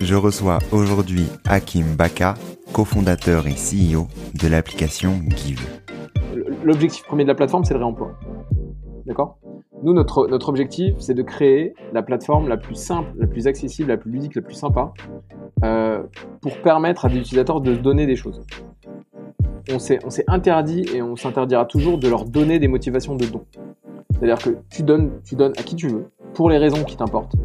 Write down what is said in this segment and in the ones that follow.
Je reçois aujourd'hui Hakim Baka, cofondateur et CEO de l'application Give. L'objectif premier de la plateforme, c'est le réemploi. D'accord? Nous, notre, notre objectif, c'est de créer la plateforme la plus simple, la plus accessible, la plus ludique, la plus sympa, euh, pour permettre à des utilisateurs de donner des choses. On s'est interdit et on s'interdira toujours de leur donner des motivations de don. C'est-à-dire que tu donnes, tu donnes à qui tu veux, pour les raisons qui t'importent.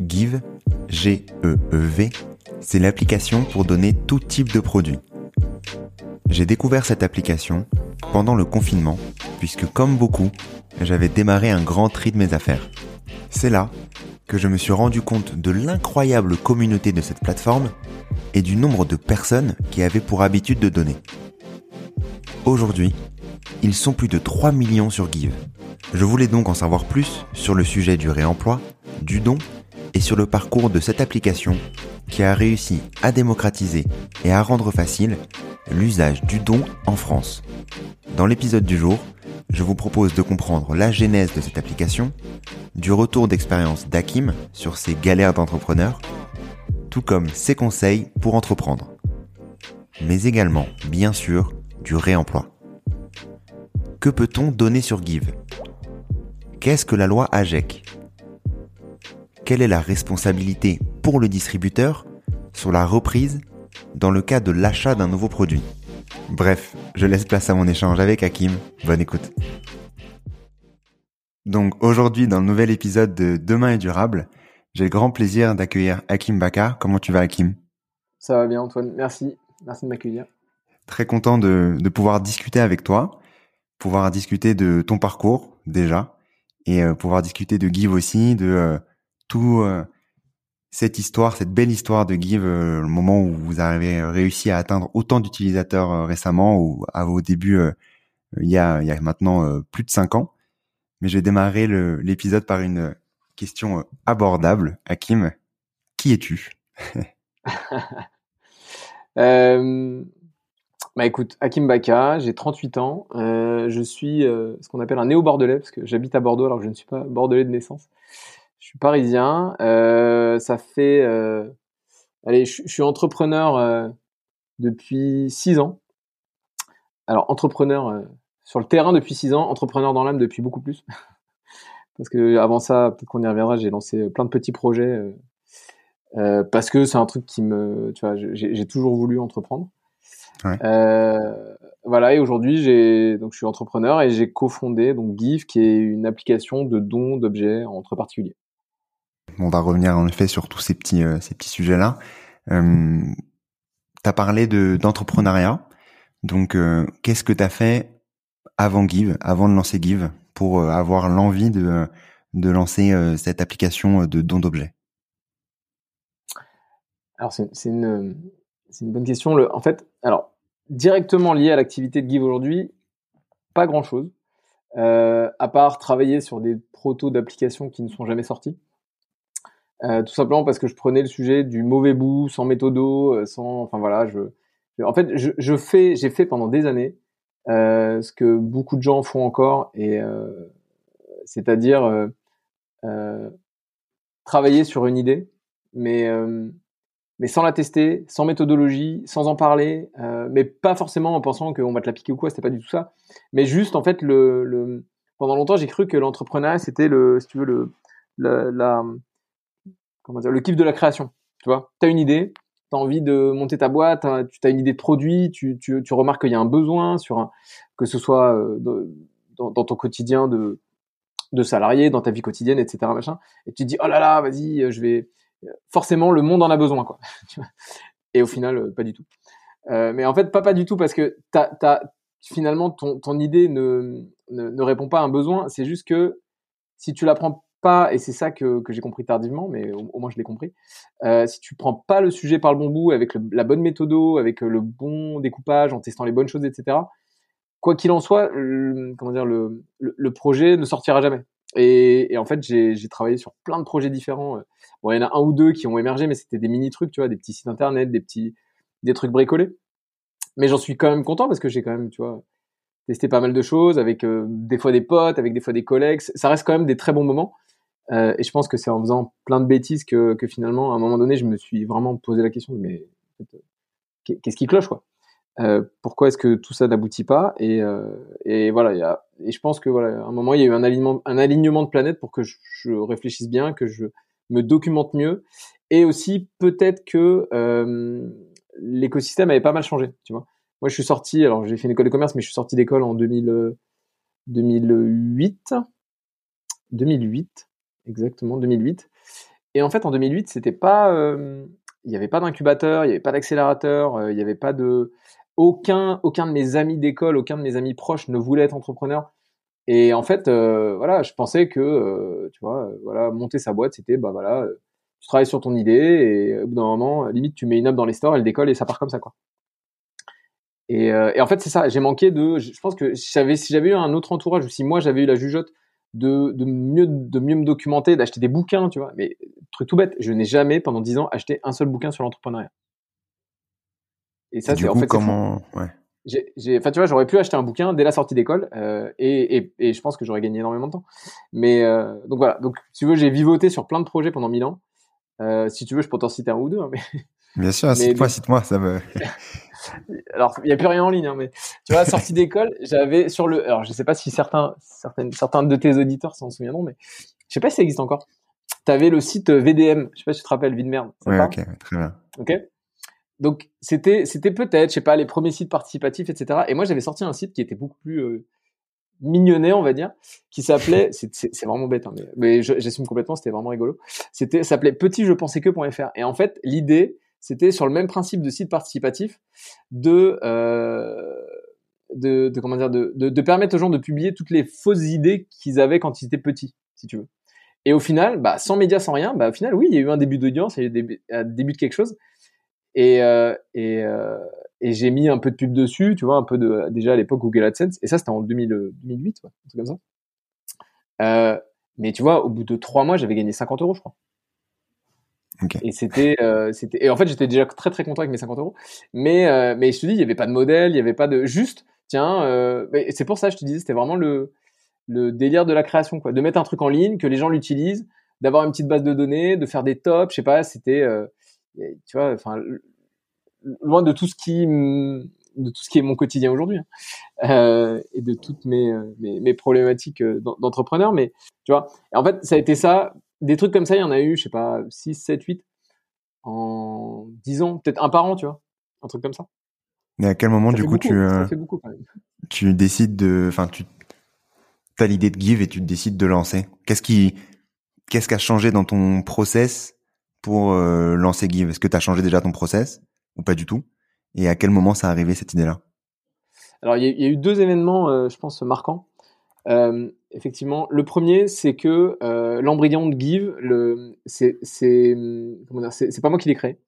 Give, G-E-E-V, c'est l'application pour donner tout type de produits. J'ai découvert cette application pendant le confinement, puisque comme beaucoup, j'avais démarré un grand tri de mes affaires. C'est là que je me suis rendu compte de l'incroyable communauté de cette plateforme et du nombre de personnes qui avaient pour habitude de donner. Aujourd'hui, ils sont plus de 3 millions sur Give. Je voulais donc en savoir plus sur le sujet du réemploi, du don et sur le parcours de cette application qui a réussi à démocratiser et à rendre facile l'usage du don en France. Dans l'épisode du jour, je vous propose de comprendre la genèse de cette application, du retour d'expérience d'Akim sur ses galères d'entrepreneur, tout comme ses conseils pour entreprendre. Mais également, bien sûr, du réemploi. Que peut-on donner sur Give? Qu'est-ce que la loi AGEC Quelle est la responsabilité pour le distributeur sur la reprise dans le cas de l'achat d'un nouveau produit? Bref, je laisse place à mon échange avec Hakim. Bonne écoute. Donc aujourd'hui, dans le nouvel épisode de Demain est durable, j'ai le grand plaisir d'accueillir Hakim Baka. Comment tu vas Hakim? Ça va bien Antoine, merci. Merci de m'accueillir. Très content de, pouvoir discuter avec toi, pouvoir discuter de ton parcours déjà, et euh, pouvoir discuter de Give aussi, de euh, tout euh, cette histoire, cette belle histoire de Give, euh, le moment où vous avez réussi à atteindre autant d'utilisateurs euh, récemment ou à vos débuts il, y a, maintenant plus de cinq ans. Mais je vais démarrer l'épisode par une question abordable. Hakim, qui es-tu? Bah écoute, Hakim Baka, j'ai 38 ans. je suis ce qu'on appelle un néo-bordelais parce que j'habite à Bordeaux alors que je ne suis pas bordelais de naissance. Suis parisien. Euh, ça fait, euh, allez, je, suis entrepreneur euh, depuis six ans. Alors entrepreneur sur le terrain depuis six ans, entrepreneur dans l'âme depuis beaucoup plus. parce que avant ça, peut-être qu'on y reviendra. J'ai lancé plein de petits projets parce que c'est un truc qui me, tu vois, j'ai toujours voulu entreprendre. voilà, et aujourd'hui, j'ai donc je suis entrepreneur et j'ai cofondé donc Give, qui est une application de dons d'objets entre particuliers. On va revenir en effet sur tous ces petits euh, ces petits sujets-là. Euh, tu as parlé de d'entrepreneuriat. Donc, euh, qu'est-ce que tu as fait avant Give, avant de lancer Give, pour euh, avoir l'envie de, de lancer cette application de don d'objets? Alors, c'est une, une bonne question. En fait, alors, directement lié à l'activité de Give aujourd'hui, pas grand-chose. à part travailler sur des protos d'applications qui ne sont jamais sortis. tout simplement parce que je prenais le sujet du mauvais bout, sans méthodo, sans, enfin voilà, je, en fait, je, je fais, j'ai fait pendant des années ce que beaucoup de gens font encore, et c'est-à-dire travailler sur une idée, mais mais sans la tester, sans méthodologie, sans en parler, euh, mais pas forcément en pensant qu'on va te la piquer ou quoi, c'était pas du tout ça. Mais juste, en fait, le, le... pendant longtemps, j'ai cru que l'entrepreneuriat, c'était le, si tu veux, le, la, la, comment dire, le kiff de la création. Tu vois, as une idée, tu as envie de monter ta boîte, tu as une idée de produit, tu, tu, tu remarques qu'il y a un besoin, sur un, que ce soit euh, dans, ton quotidien de, de salarié, dans ta vie quotidienne, etc. Machin, et tu te dis, oh là là, vas-y, je vais forcément le monde en a besoin quoi. Et au final, euh, pas du tout. Euh, mais en fait, pas pas du tout parce que t'as, t'as, finalement ton, ton idée ne, ne, répond pas à un besoin. C'est juste que si tu la prends et c'est ça que, j'ai compris tardivement, mais au, moins je l'ai compris. Euh, si tu prends pas le sujet par le bon bout, avec la bonne méthode, avec le bon découpage, en testant les bonnes choses, etc. Quoi qu'il en soit, comment dire, le, le, projet ne sortira jamais. Et, en fait, j'ai, travaillé sur plein de projets différents. Bon, il y en a un ou deux qui ont émergé, mais c'était des mini trucs, tu vois, des petits sites internet, des petits, des trucs bricolés. Mais j'en suis quand même content parce que j'ai quand même, tu vois, testé pas mal de choses avec euh, des fois des potes, avec des fois des collègues. Ça reste quand même des très bons moments. Euh, et je pense que c'est en faisant plein de bêtises que, que, finalement, à un moment donné, je me suis vraiment posé la question mais qu'est-ce qui cloche, quoi? Euh, Pourquoi est-ce que tout ça n'aboutit pas? Et, euh, et voilà, y a, et je pense que voilà, à un moment, il y a eu un alignement, un alignement de planètes pour que je, réfléchisse bien, que je me documente mieux. Et aussi peut-être que euh, l'écosystème avait pas mal changé, tu vois? Moi, je suis sorti, alors j'ai fait une école de commerce, mais je suis sorti d'école en 2000, 2008, 2008, exactement 2008. Et en fait, en 2008, c'était pas, euh, il n'y avait pas d'incubateur, il n'y avait pas d'accélérateur, euh, il n'y avait pas de, aucun, aucun de mes amis d'école, aucun de mes amis proches ne voulait être entrepreneur. Et en fait, euh, voilà, je pensais que, euh, tu vois, euh, voilà, monter sa boîte, c'était, bah voilà, tu travailles sur ton idée et au bout d'un moment, limite, tu mets une app dans les stores, elle décolle et ça part comme ça, quoi. Et, et en fait, c'est ça. J'ai manqué de. Je pense que si j'avais eu un autre entourage ou si moi j'avais eu la jugeote de, de mieux, de mieux me documenter, d'acheter des bouquins, tu vois. Mais truc tout bête, je n'ai jamais pendant dix ans acheté un seul bouquin sur l'entrepreneuriat. Et ça, c'est en fait. Comment. Ouais j'ai, enfin, tu vois, j'aurais pu acheter un bouquin dès la sortie d'école euh, et, et, et, je pense que j'aurais gagné énormément de temps. Mais euh, donc voilà, donc si tu veux, j'ai vivoté sur plein de projets pendant mille ans. Euh, si tu veux, je peux t'en citer un ou deux. Hein, mais... Bien sûr, cite-moi, cite-moi, ça me. alors, il n'y a plus rien en ligne, hein, mais tu vois, sortie d'école, j'avais sur le. Alors, je sais pas si certains, certaines, certains de tes auditeurs s'en souviendront, mais je sais pas si ça existe encore. Tu avais le site VDM, je sais pas si tu te rappelles, Vie de merde. Ouais, ok, très bien. Ok donc c'était c'était peut-être, je sais pas, les premiers sites participatifs, etc. Et moi j'avais sorti un site qui était beaucoup plus euh, mignonné, on va dire, qui s'appelait, c'est vraiment bête, hein, mais, mais j'assume complètement, c'était vraiment rigolo. C'était s'appelait petit je pensais que.fr. Et en fait l'idée c'était sur le même principe de site participatif de euh, comment dire de, permettre aux gens de publier toutes les fausses idées qu'ils avaient quand ils étaient petits, si tu veux. Et au final, bah, sans médias, sans rien, bah, au final, oui, il y a eu un début d'audience, il y a eu un début de quelque chose. Et, euh, euh, et j'ai mis un peu de pub dessus, tu vois, un peu de déjà à l'époque Google AdSense. Et ça, c'était en 2000, 2008, ouais, un truc comme ça. Mais tu vois, au bout de trois mois, j'avais gagné 50 euros, je crois. Et c'était, euh, c'était, et en fait, j'étais déjà très très content avec mes 50 euros. Mais, euh, mais je te dis, il y avait pas de modèle, il y avait pas de juste. Tiens, euh, c'est pour ça, je te disais, c'était vraiment le le délire de la création, quoi, de mettre un truc en ligne, que les gens l'utilisent, d'avoir une petite base de données, de faire des tops, je sais pas, c'était euh, tu vois, enfin, loin de tout ce qui de tout ce qui est mon quotidien aujourd'hui hein, euh, et de toutes mes, euh, mes, mes problématiques d'entrepreneur mais tu vois en fait ça a été ça des trucs comme ça il y en a eu je sais pas 6 7 8 en 10 ans peut-être un par an tu vois un truc comme ça. Mais à quel moment du coup tu tu décides de enfin tu as l'idée de give et tu décides de lancer. Qu'est-ce qui qu'est-ce qui a changé dans ton process pour euh, lancer Give? Est-ce que tu as changé déjà ton process ou pas du tout? Et à quel moment ça a arrivé cette idée-là? Alors, il y, a eu deux événements, euh, je pense, marquants. Euh, effectivement, le premier, c'est que l'embryon de Give, le, c'est, c'est, c'est, pas moi qui l'ai créé.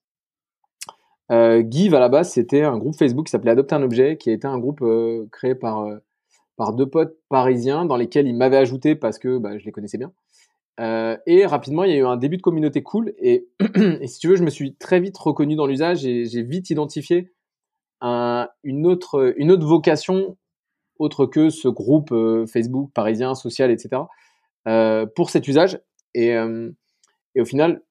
Give à la base, c'était un groupe Facebook qui s'appelait Adopter un objet, qui a été un groupe créé par par deux potes parisiens dans lesquels ils m'avaient ajouté parce que bah, je les connaissais bien. et rapidement, il y a eu un début de communauté cool. Et, et, si tu veux, je me suis très vite reconnu dans l'usage et j'ai vite identifié un, une, autre, une autre vocation autre que ce groupe Facebook parisien, social, etc. pour cet usage. Et, et au final,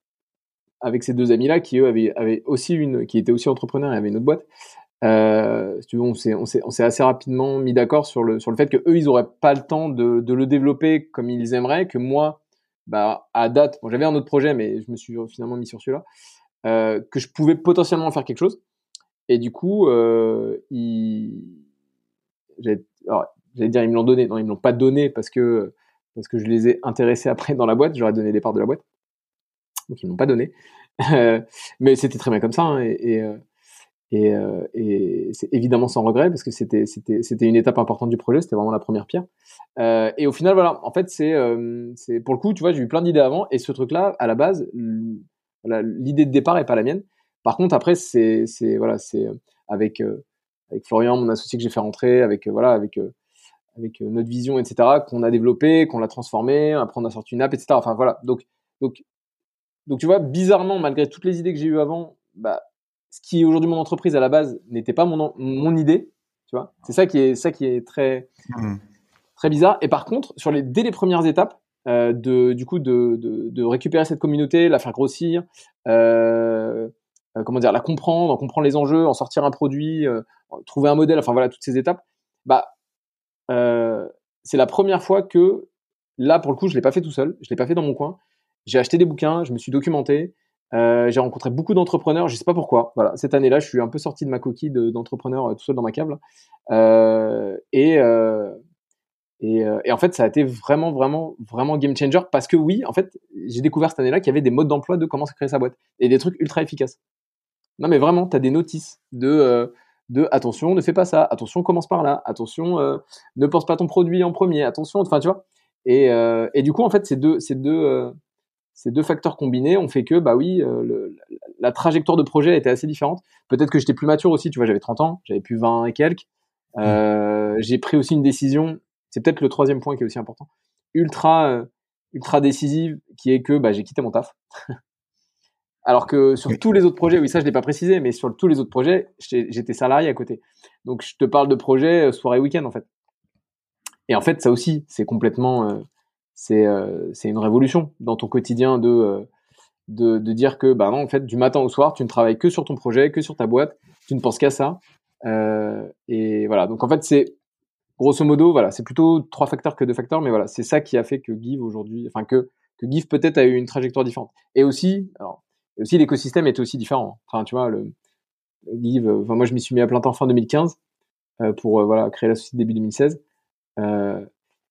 avec ces deux amis-là, qui eux avaient, aussi une, qui étaient aussi entrepreneurs et avaient une autre boîte, euh, si tu veux, on s'est, assez rapidement mis d'accord sur le, sur le fait que eux, ils auraient pas le temps de, de le développer comme ils aimeraient, que moi, bah, à date, bon, j'avais un autre projet, mais je me suis finalement mis sur celui-là, euh, que je pouvais potentiellement faire quelque chose. Et du coup, euh, ils, j'allais, dire, ils me l'ont donné. Non, ils me l'ont pas donné parce que, parce que je les ai intéressés après dans la boîte. J'aurais donné des parts de la boîte. Donc, ils m'ont pas donné. mais c'était très bien comme ça. Hein, et, euh, euh, et c'est évidemment sans regret parce que c'était c'était c'était une étape importante du projet, c'était vraiment la première pierre. Euh, et au final, voilà, en fait, c'est euh, c'est pour le coup, tu vois, j'ai eu plein d'idées avant et ce truc-là, à la base, l'idée de départ est pas la mienne. Par contre, après, c'est c'est voilà, c'est avec avec Florian, mon associé que j'ai fait rentrer, avec voilà, avec avec notre vision, etc., qu'on a développé, qu'on l'a transformé, après on a sorti une app, etc. Enfin voilà, donc donc donc tu vois, bizarrement, malgré toutes les idées que j'ai eues avant, bah ce qui est aujourd'hui mon entreprise à la base n'était pas mon, mon idée, tu vois. C'est ça qui est ça qui est très mmh. très bizarre. Et par contre, sur les dès les premières étapes euh, de du coup de, de, de, récupérer cette communauté, la faire grossir, euh, euh, comment dire, la comprendre, en comprendre les enjeux, en sortir un produit, euh, trouver un modèle, enfin voilà toutes ces étapes. Bah euh, c'est la première fois que là pour le coup je l'ai pas fait tout seul, je l'ai pas fait dans mon coin. J'ai acheté des bouquins, je me suis documenté, euh, j'ai rencontré beaucoup d'entrepreneurs, je sais pas pourquoi. Voilà, cette année-là, je suis un peu sorti de ma coquille d'entrepreneur euh, tout seul dans ma câble. Euh, et, euh, et, euh, et, en fait, ça a été vraiment, vraiment, vraiment game changer parce que oui, en fait, j'ai découvert cette année-là qu'il y avait des modes d'emploi de comment se créer sa boîte et des trucs ultra efficaces. Non, mais vraiment, tu as des notices de, de attention, ne fais pas ça, attention, commence par là, attention, ne pense pas ton produit en premier, attention, enfin, tu vois. Et, et du coup, en fait, ces deux, ces deux ces deux facteurs combinés ont fait que, bah oui, euh, le, la trajectoire de projet était assez différente. Peut-être que j'étais plus mature aussi, tu vois, j'avais 30 ans, j'avais plus 20 et quelques. Euh, j'ai pris aussi une décision, c'est peut-être le troisième point qui est aussi important, ultra, euh, ultra décisive, qui est que bah, j'ai quitté mon taf. Alors que sur tous les autres projets, oui, ça je l'ai pas précisé, mais sur tous les autres projets, j'étais salarié à côté. Donc je te parle de projets soirée week-end en fait. Et en fait, ça aussi, c'est complètement, c'est euh, c'est une révolution dans ton quotidien de, euh, de, de dire que bah non, en fait du matin au soir tu ne travailles que sur ton projet que sur ta boîte tu ne penses qu'à ça euh, et voilà donc en fait c'est grosso modo voilà c'est plutôt trois facteurs que deux facteurs mais voilà c'est ça qui a fait que Give aujourd'hui enfin que que Give peut-être a eu une trajectoire différente et aussi alors et aussi l'écosystème était aussi différent enfin tu vois enfin moi je m'y suis mis à plein temps fin 2015 euh, pour euh, voilà créer la société début 2016 euh,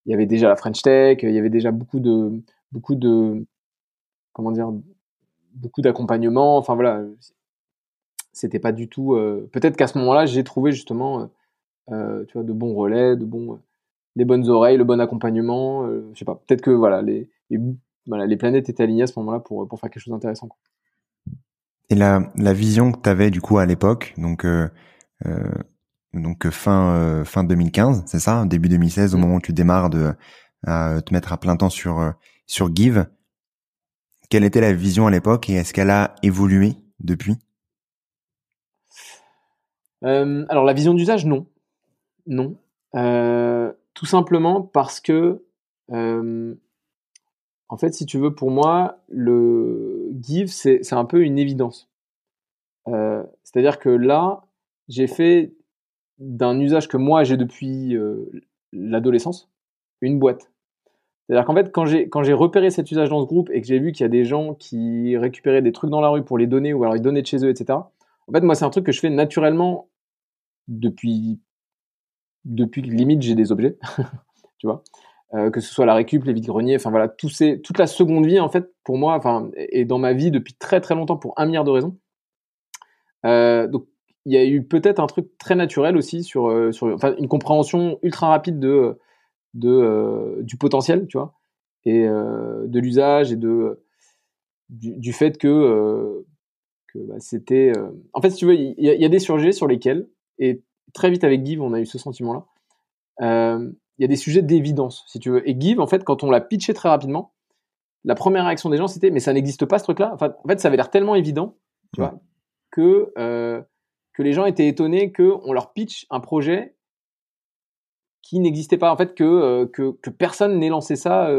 il y avait déjà la French Tech, il y avait déjà beaucoup de, beaucoup de, comment dire, beaucoup d'accompagnement. Enfin voilà, c'était pas du tout. Euh, peut-être qu'à ce moment-là, j'ai trouvé justement, euh, euh, tu vois, de bons relais, de bons, les bonnes oreilles, le bon accompagnement. je sais pas. Peut-être que voilà, les, les planètes étaient alignées à ce moment-là pour pour faire quelque chose d'intéressant. Et la, la vision que tu avais du coup à l'époque, donc donc euh, fin euh, fin 2015, c'est ça, début 2016, au mm. moment où tu démarres de à te mettre à plein temps sur euh, sur Give. Quelle était la vision à l'époque et est-ce qu'elle a évolué depuis? Euh, Alors la vision d'usage, non, non, euh, tout simplement parce que en fait, si tu veux, pour moi, le Give c'est un peu une évidence. C'est-à-dire que là, j'ai fait d'un usage que moi j'ai depuis euh, l'adolescence, une boîte. C'est-à-dire qu'en fait, quand j'ai repéré cet usage dans ce groupe et que j'ai vu qu'il y a des gens qui récupéraient des trucs dans la rue pour les donner ou alors ils donnaient de chez eux, etc. En fait, moi, c'est un truc que je fais naturellement depuis depuis limite j'ai des objets, tu vois, euh, que ce soit la récup, les vides greniers, enfin voilà, toute la seconde vie en fait pour moi, enfin et dans ma vie depuis très très longtemps pour un milliard de raisons. Euh, donc il y a eu peut-être un truc très naturel aussi sur, euh, enfin, une compréhension ultra rapide de, de du potentiel, tu vois, et de l'usage et de du, fait que que bah, c'était. En fait, si tu veux, il y, y, a des sujets sur lesquels et très vite avec Give, on a eu ce sentiment-là. Il y a des sujets d'évidence, si tu veux. Et Give, en fait, quand on l'a pitché très rapidement, la première réaction des gens, c'était mais ça n'existe pas ce truc-là. En fait, ça avait l'air tellement évident, tu vois, que euh, que les gens étaient étonnés que on leur pitch un projet qui n'existait pas. En fait, que euh, que, que, personne n'ait lancé ça.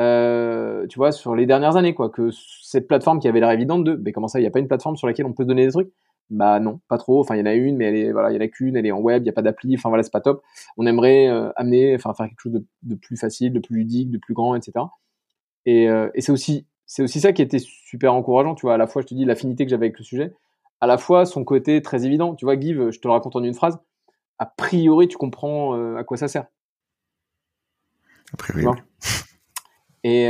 Euh, tu vois, sur les dernières années, quoi, que cette plateforme qui avait l'air évidente de, mais comment ça, il n'y a pas une plateforme sur laquelle on peut se donner des trucs? Bah non, pas trop. Enfin, il y en a une, mais elle est, voilà, il y en a qu'une, elle est en web, il n'y a pas d'appli. Enfin voilà, c'est pas top. On aimerait euh, amener, enfin faire quelque chose de, de, plus facile, de plus ludique, de plus grand, etc. Et, euh, et c'est aussi, c'est aussi ça qui était super encourageant. Tu vois, à la fois, je te dis l'affinité que j'avais avec le sujet, à la fois son côté très évident. Tu vois, Give, je te le raconte en une phrase. A priori, tu comprends euh, à quoi ça sert. A priori. Et,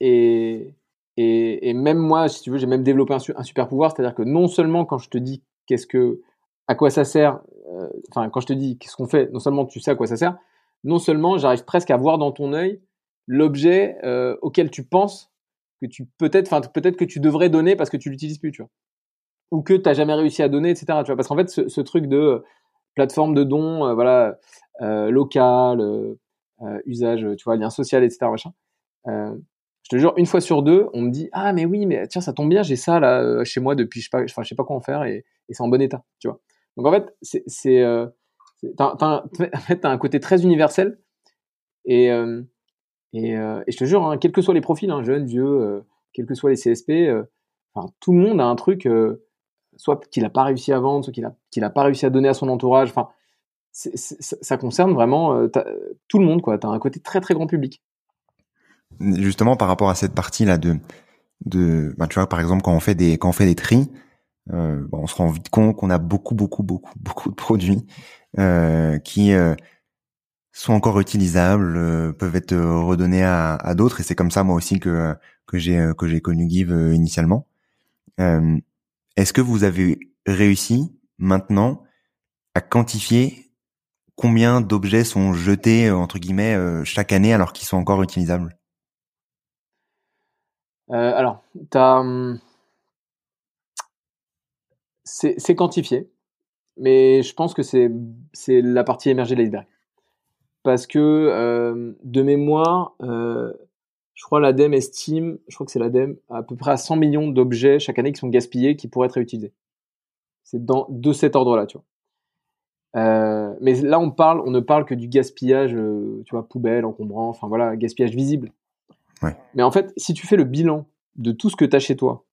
et, et, même moi, si tu veux, j'ai même développé un, super pouvoir, c'est-à-dire que non seulement quand je te dis qu'est-ce que, à quoi ça sert, euh, enfin quand je te dis qu'est-ce qu'on fait, non seulement tu sais à quoi ça sert, non seulement j'arrive presque à voir dans ton œil l'objet euh, auquel tu penses que tu peut-être, enfin peut-être que tu devrais donner parce que tu l'utilises plus, tu vois, ou que tu n'as jamais réussi à donner, etc. Tu vois, parce qu'en fait, ce, truc de plateforme de dons, euh, voilà, euh, local, euh, usage, tu vois, lien social, etc. Je te jure, une fois sur deux, on me dit ah mais oui, mais tiens, ça tombe bien, j'ai ça là euh, chez moi depuis je sais pas, je sais pas quoi en faire et, c'est en bon état, tu vois. Donc en fait, c'est euh, en fait, t'as un côté très universel et euh, et, je te jure, hein, quels que soient les profils, hein, jeunes, vieux, quels que soient les CSP, tout le monde a un truc, soit qu'il a pas réussi à vendre, soit qu'il a a pas réussi à donner à son entourage. Enfin, ça concerne vraiment tout le monde, quoi. T'as un côté très très grand public justement par rapport à cette partie là de de bah, tu vois par exemple quand on fait des quand on fait des tris euh, bah, on se rend vite compte qu'on a beaucoup beaucoup beaucoup beaucoup de produits euh, qui euh, sont encore utilisables peuvent être redonnés à, à d'autres. Et c'est comme ça moi aussi que que j'ai que j'ai connu Give initialement. Est-ce que vous avez réussi maintenant à quantifier combien d'objets sont jetés entre guillemets chaque année alors qu'ils sont encore utilisables? Alors, hum, c'est quantifié, mais je pense que c'est la partie émergée de l'iceberg. Parce que euh, de mémoire, euh, je crois l'ADEME estime, je crois que c'est l'ADEME, à peu près à 100 millions d'objets chaque année qui sont gaspillés, qui pourraient être réutilisés. C'est de cet ordre-là, tu vois. Euh, mais là, on parle, on ne parle que du gaspillage, euh, tu vois, poubelle, encombrant, enfin voilà, gaspillage visible. Mais en fait, si tu fais le bilan de tout ce que tu as chez toi,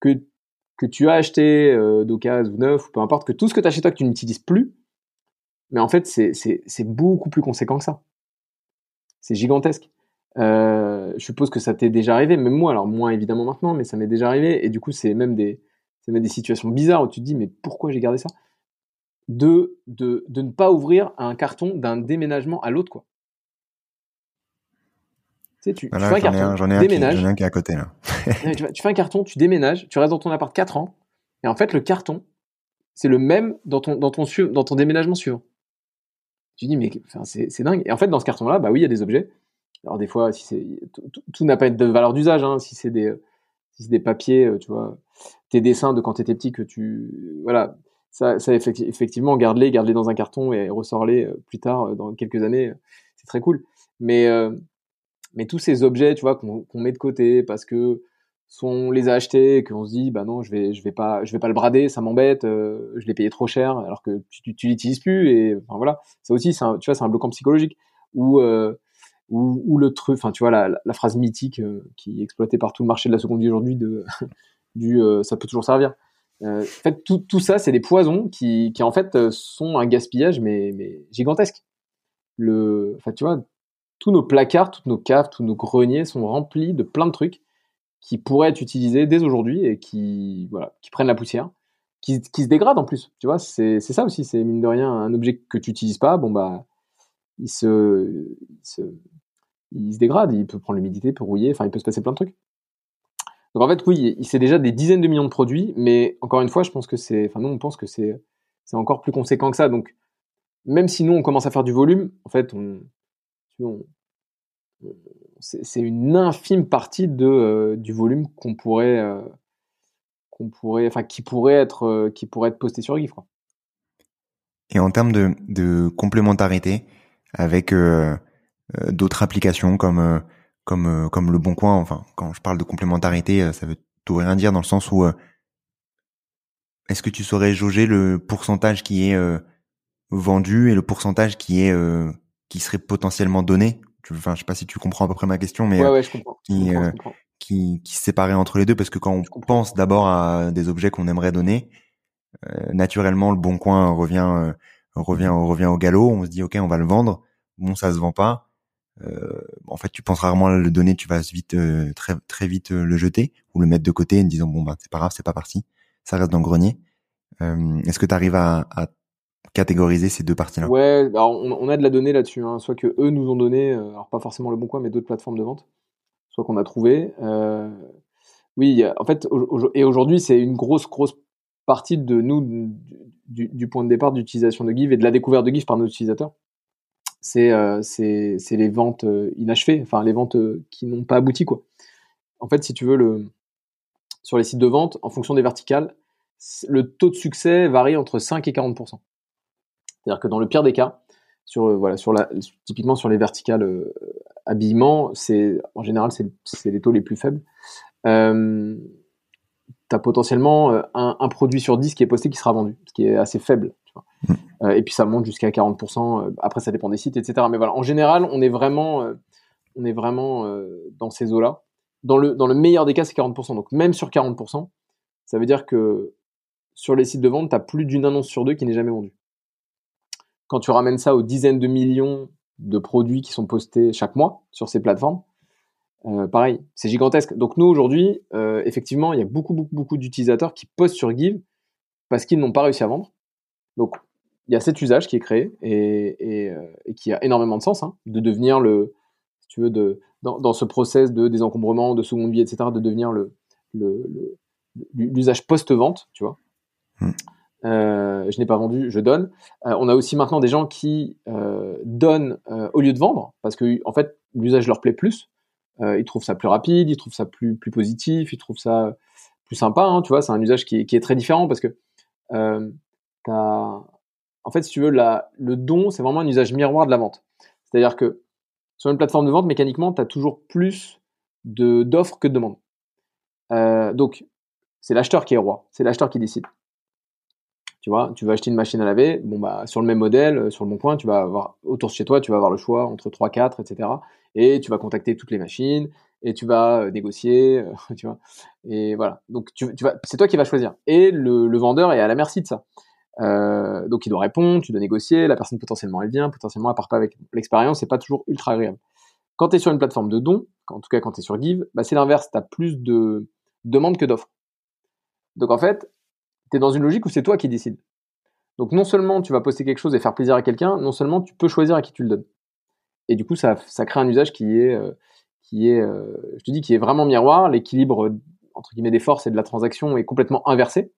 que, que tu as acheté euh, d'occasion ou neuf, ou peu importe, que tout ce que tu as chez toi que tu n'utilises plus, mais en fait, c'est beaucoup plus conséquent que ça. C'est gigantesque. Euh, je suppose que ça t'est déjà arrivé, même moi, alors moins évidemment maintenant, mais ça m'est déjà arrivé, et du coup, c'est même des, même des situations bizarres où tu te dis, mais pourquoi j'ai gardé ça? De, de, de ne pas ouvrir un carton d'un déménagement à l'autre, quoi. Tu sais, tu, voilà, tu fais un carton, j'en ai un, déménage. Qui, ai un qui est à côté là. tu, tu, fais un carton, tu déménages, tu restes dans ton appart 4 ans, et en fait le carton, c'est le même dans ton, dans ton, dans ton déménagement suivant. Tu dis mais enfin, c'est dingue. Et en fait dans ce carton-là, bah oui il y a des objets. Alors des fois, si c'est tout n'a pas de valeur d'usage. Hein, si c'est des si c'est des papiers, euh, tu vois, tes dessins de quand tu étais petit que tu voilà, ça, ça effectivement garde-les, garde-les dans un carton et ressors-les euh, plus tard euh, dans quelques années. C'est très cool. Mais euh, mais tous ces objets, tu vois, qu'on met de côté parce que soit on les a achetés et qu'on se dit, bah non, je vais, je vais pas, je vais pas le brader, ça m'embête, euh, je l'ai payé trop cher, alors que tu, tu, l'utilises plus et voilà, ça aussi, un, tu vois, c'est un bloquant psychologique ou euh, le truc, enfin tu vois la, phrase mythique euh, qui est exploitée par tout le marché de la seconde vie aujourd'hui de du ça peut toujours servir. En fait, tout, tout ça, c'est des poisons qui, qui en fait sont un gaspillage mais, mais gigantesque. Le, enfin tu vois, tous nos placards, toutes nos caves, tous nos greniers sont remplis de plein de trucs qui pourraient être utilisés dès aujourd'hui et qui, voilà, qui prennent la poussière, qui, se dégradent en plus. Tu vois, c'est ça aussi, c'est mine de rien un objet que tu n'utilises pas, bon bah, il se, se, il se dégrade, il peut prendre l'humidité, il peut rouiller, enfin, il peut se passer plein de trucs. Donc en fait, oui, c'est déjà des dizaines de millions de produits, mais encore une fois, je pense que c'est, enfin, nous, on pense que c'est, c'est encore plus conséquent que ça. Donc, même si nous, on commence à faire du volume, en fait, on, c'est une infime partie de, euh, du volume qu'on pourrait, euh, qu'on pourrait, enfin, qui pourrait être, euh, qui pourrait être posté sur GIF. Et en termes de, de complémentarité avec d'autres applications comme comme comme le Bon Coin. Enfin, quand je parle de complémentarité, ça veut tout rien dire dans le sens où est-ce que tu saurais jauger le pourcentage qui est vendu et le pourcentage qui est qui serait potentiellement donné Enfin, je sais pas si tu comprends à peu près ma question, mais ouais, je comprends. Qui, qui, qui se séparait entre les deux parce que quand on pense d'abord à des objets qu'on aimerait donner, naturellement le bon coin revient revient revient au galop. On se dit ok, on va le vendre. Bon, ça se vend pas. Euh, en fait, tu penses rarement à le donner, tu vas vite très très vite le jeter ou le mettre de côté en disant bon bah c'est pas grave, c'est pas parti, ça reste dans le grenier. Est-ce que tu arrives à, à catégoriser ces deux parties-là Ouais, alors on, a de la donnée là-dessus, hein. soit que eux nous ont donné, euh, alors pas forcément le bon coin, mais d'autres plateformes de vente, soit qu'on a trouvé. Euh, oui, en fait, et aujourd'hui, c'est une grosse, grosse partie de nous, du, point de départ d'utilisation de Give et de la découverte de Give par nos utilisateurs. C'est euh, les ventes inachevées, enfin les ventes qui n'ont pas abouti. Quoi. En fait, si tu veux, le, sur les sites de vente, en fonction des verticales, le taux de succès varie entre 5 et 40 c'est-à-dire que dans le pire des cas, sur, euh, voilà, sur la, typiquement sur les verticales euh, habillement, c'est, en général, c'est les taux les plus faibles. Euh, tu as potentiellement euh, un, un, produit sur 10 qui est posté qui sera vendu, ce qui est assez faible. Tu vois. Mmh. et puis ça monte jusqu'à 40%. Après, ça dépend des sites, etc. Mais voilà, en général, on est vraiment, on est vraiment dans ces eaux-là. Dans le, dans le meilleur des cas, c'est 40%. Donc même sur 40%, ça veut dire que sur les sites de vente, tu as plus d'une annonce sur deux qui n'est jamais vendue. Quand tu ramènes ça aux dizaines de millions de produits qui sont postés chaque mois sur ces plateformes, euh, pareil, c'est gigantesque. Donc nous aujourd'hui, euh, effectivement, il y a beaucoup, beaucoup, beaucoup d'utilisateurs qui postent sur Give parce qu'ils n'ont pas réussi à vendre. Donc il y a cet usage qui est créé et, euh, qui a énormément de sens, hein, de devenir le, si tu veux, dans, ce process de désencombrement, de seconde vie, etc., de devenir le, l'usage post-vente, tu vois. Mmh. Euh, je n'ai pas vendu, je donne. Euh, on a aussi maintenant des gens qui euh, donnent au lieu de vendre, parce que en fait l'usage leur plaît plus. ils trouvent ça plus rapide, ils trouvent ça plus positif, ils trouvent ça plus sympa. Hein, tu vois, c'est un usage qui est, très différent parce que en fait, si tu veux, le don, c'est vraiment un usage miroir de la vente. C'est-à-dire que sur une plateforme de vente, mécaniquement, tu as toujours plus d'offres que de demandes. donc, c'est l'acheteur qui est roi, c'est l'acheteur qui décide. Tu vois, tu vas acheter une machine à laver, bon bah sur le même modèle, euh, sur le bon coin, tu vas avoir autour de chez toi, tu vas avoir le choix entre 3, 4, etc. Et tu vas contacter toutes les machines et tu vas euh, négocier, euh, tu vois. Et voilà. Donc c'est toi qui vas choisir. Et le, vendeur est à la merci de ça. Donc il doit répondre, tu dois négocier, la personne potentiellement elle vient, potentiellement elle part pas avec l'expérience, c'est pas toujours ultra agréable. Quand tu es sur une plateforme de dons, en tout cas quand tu es sur Give, bah c'est l'inverse, tu as plus de demandes que d'offres. Donc en fait, tu es dans une logique où c'est toi qui décides. Donc non seulement tu vas poster quelque chose et faire plaisir à quelqu'un, non seulement tu peux choisir à qui tu le donnes. Et du coup, ça, ça crée un usage qui est, euh, qui est euh, je te dis, qui est vraiment miroir. L'équilibre entre guillemets des forces et de la transaction est complètement inversé.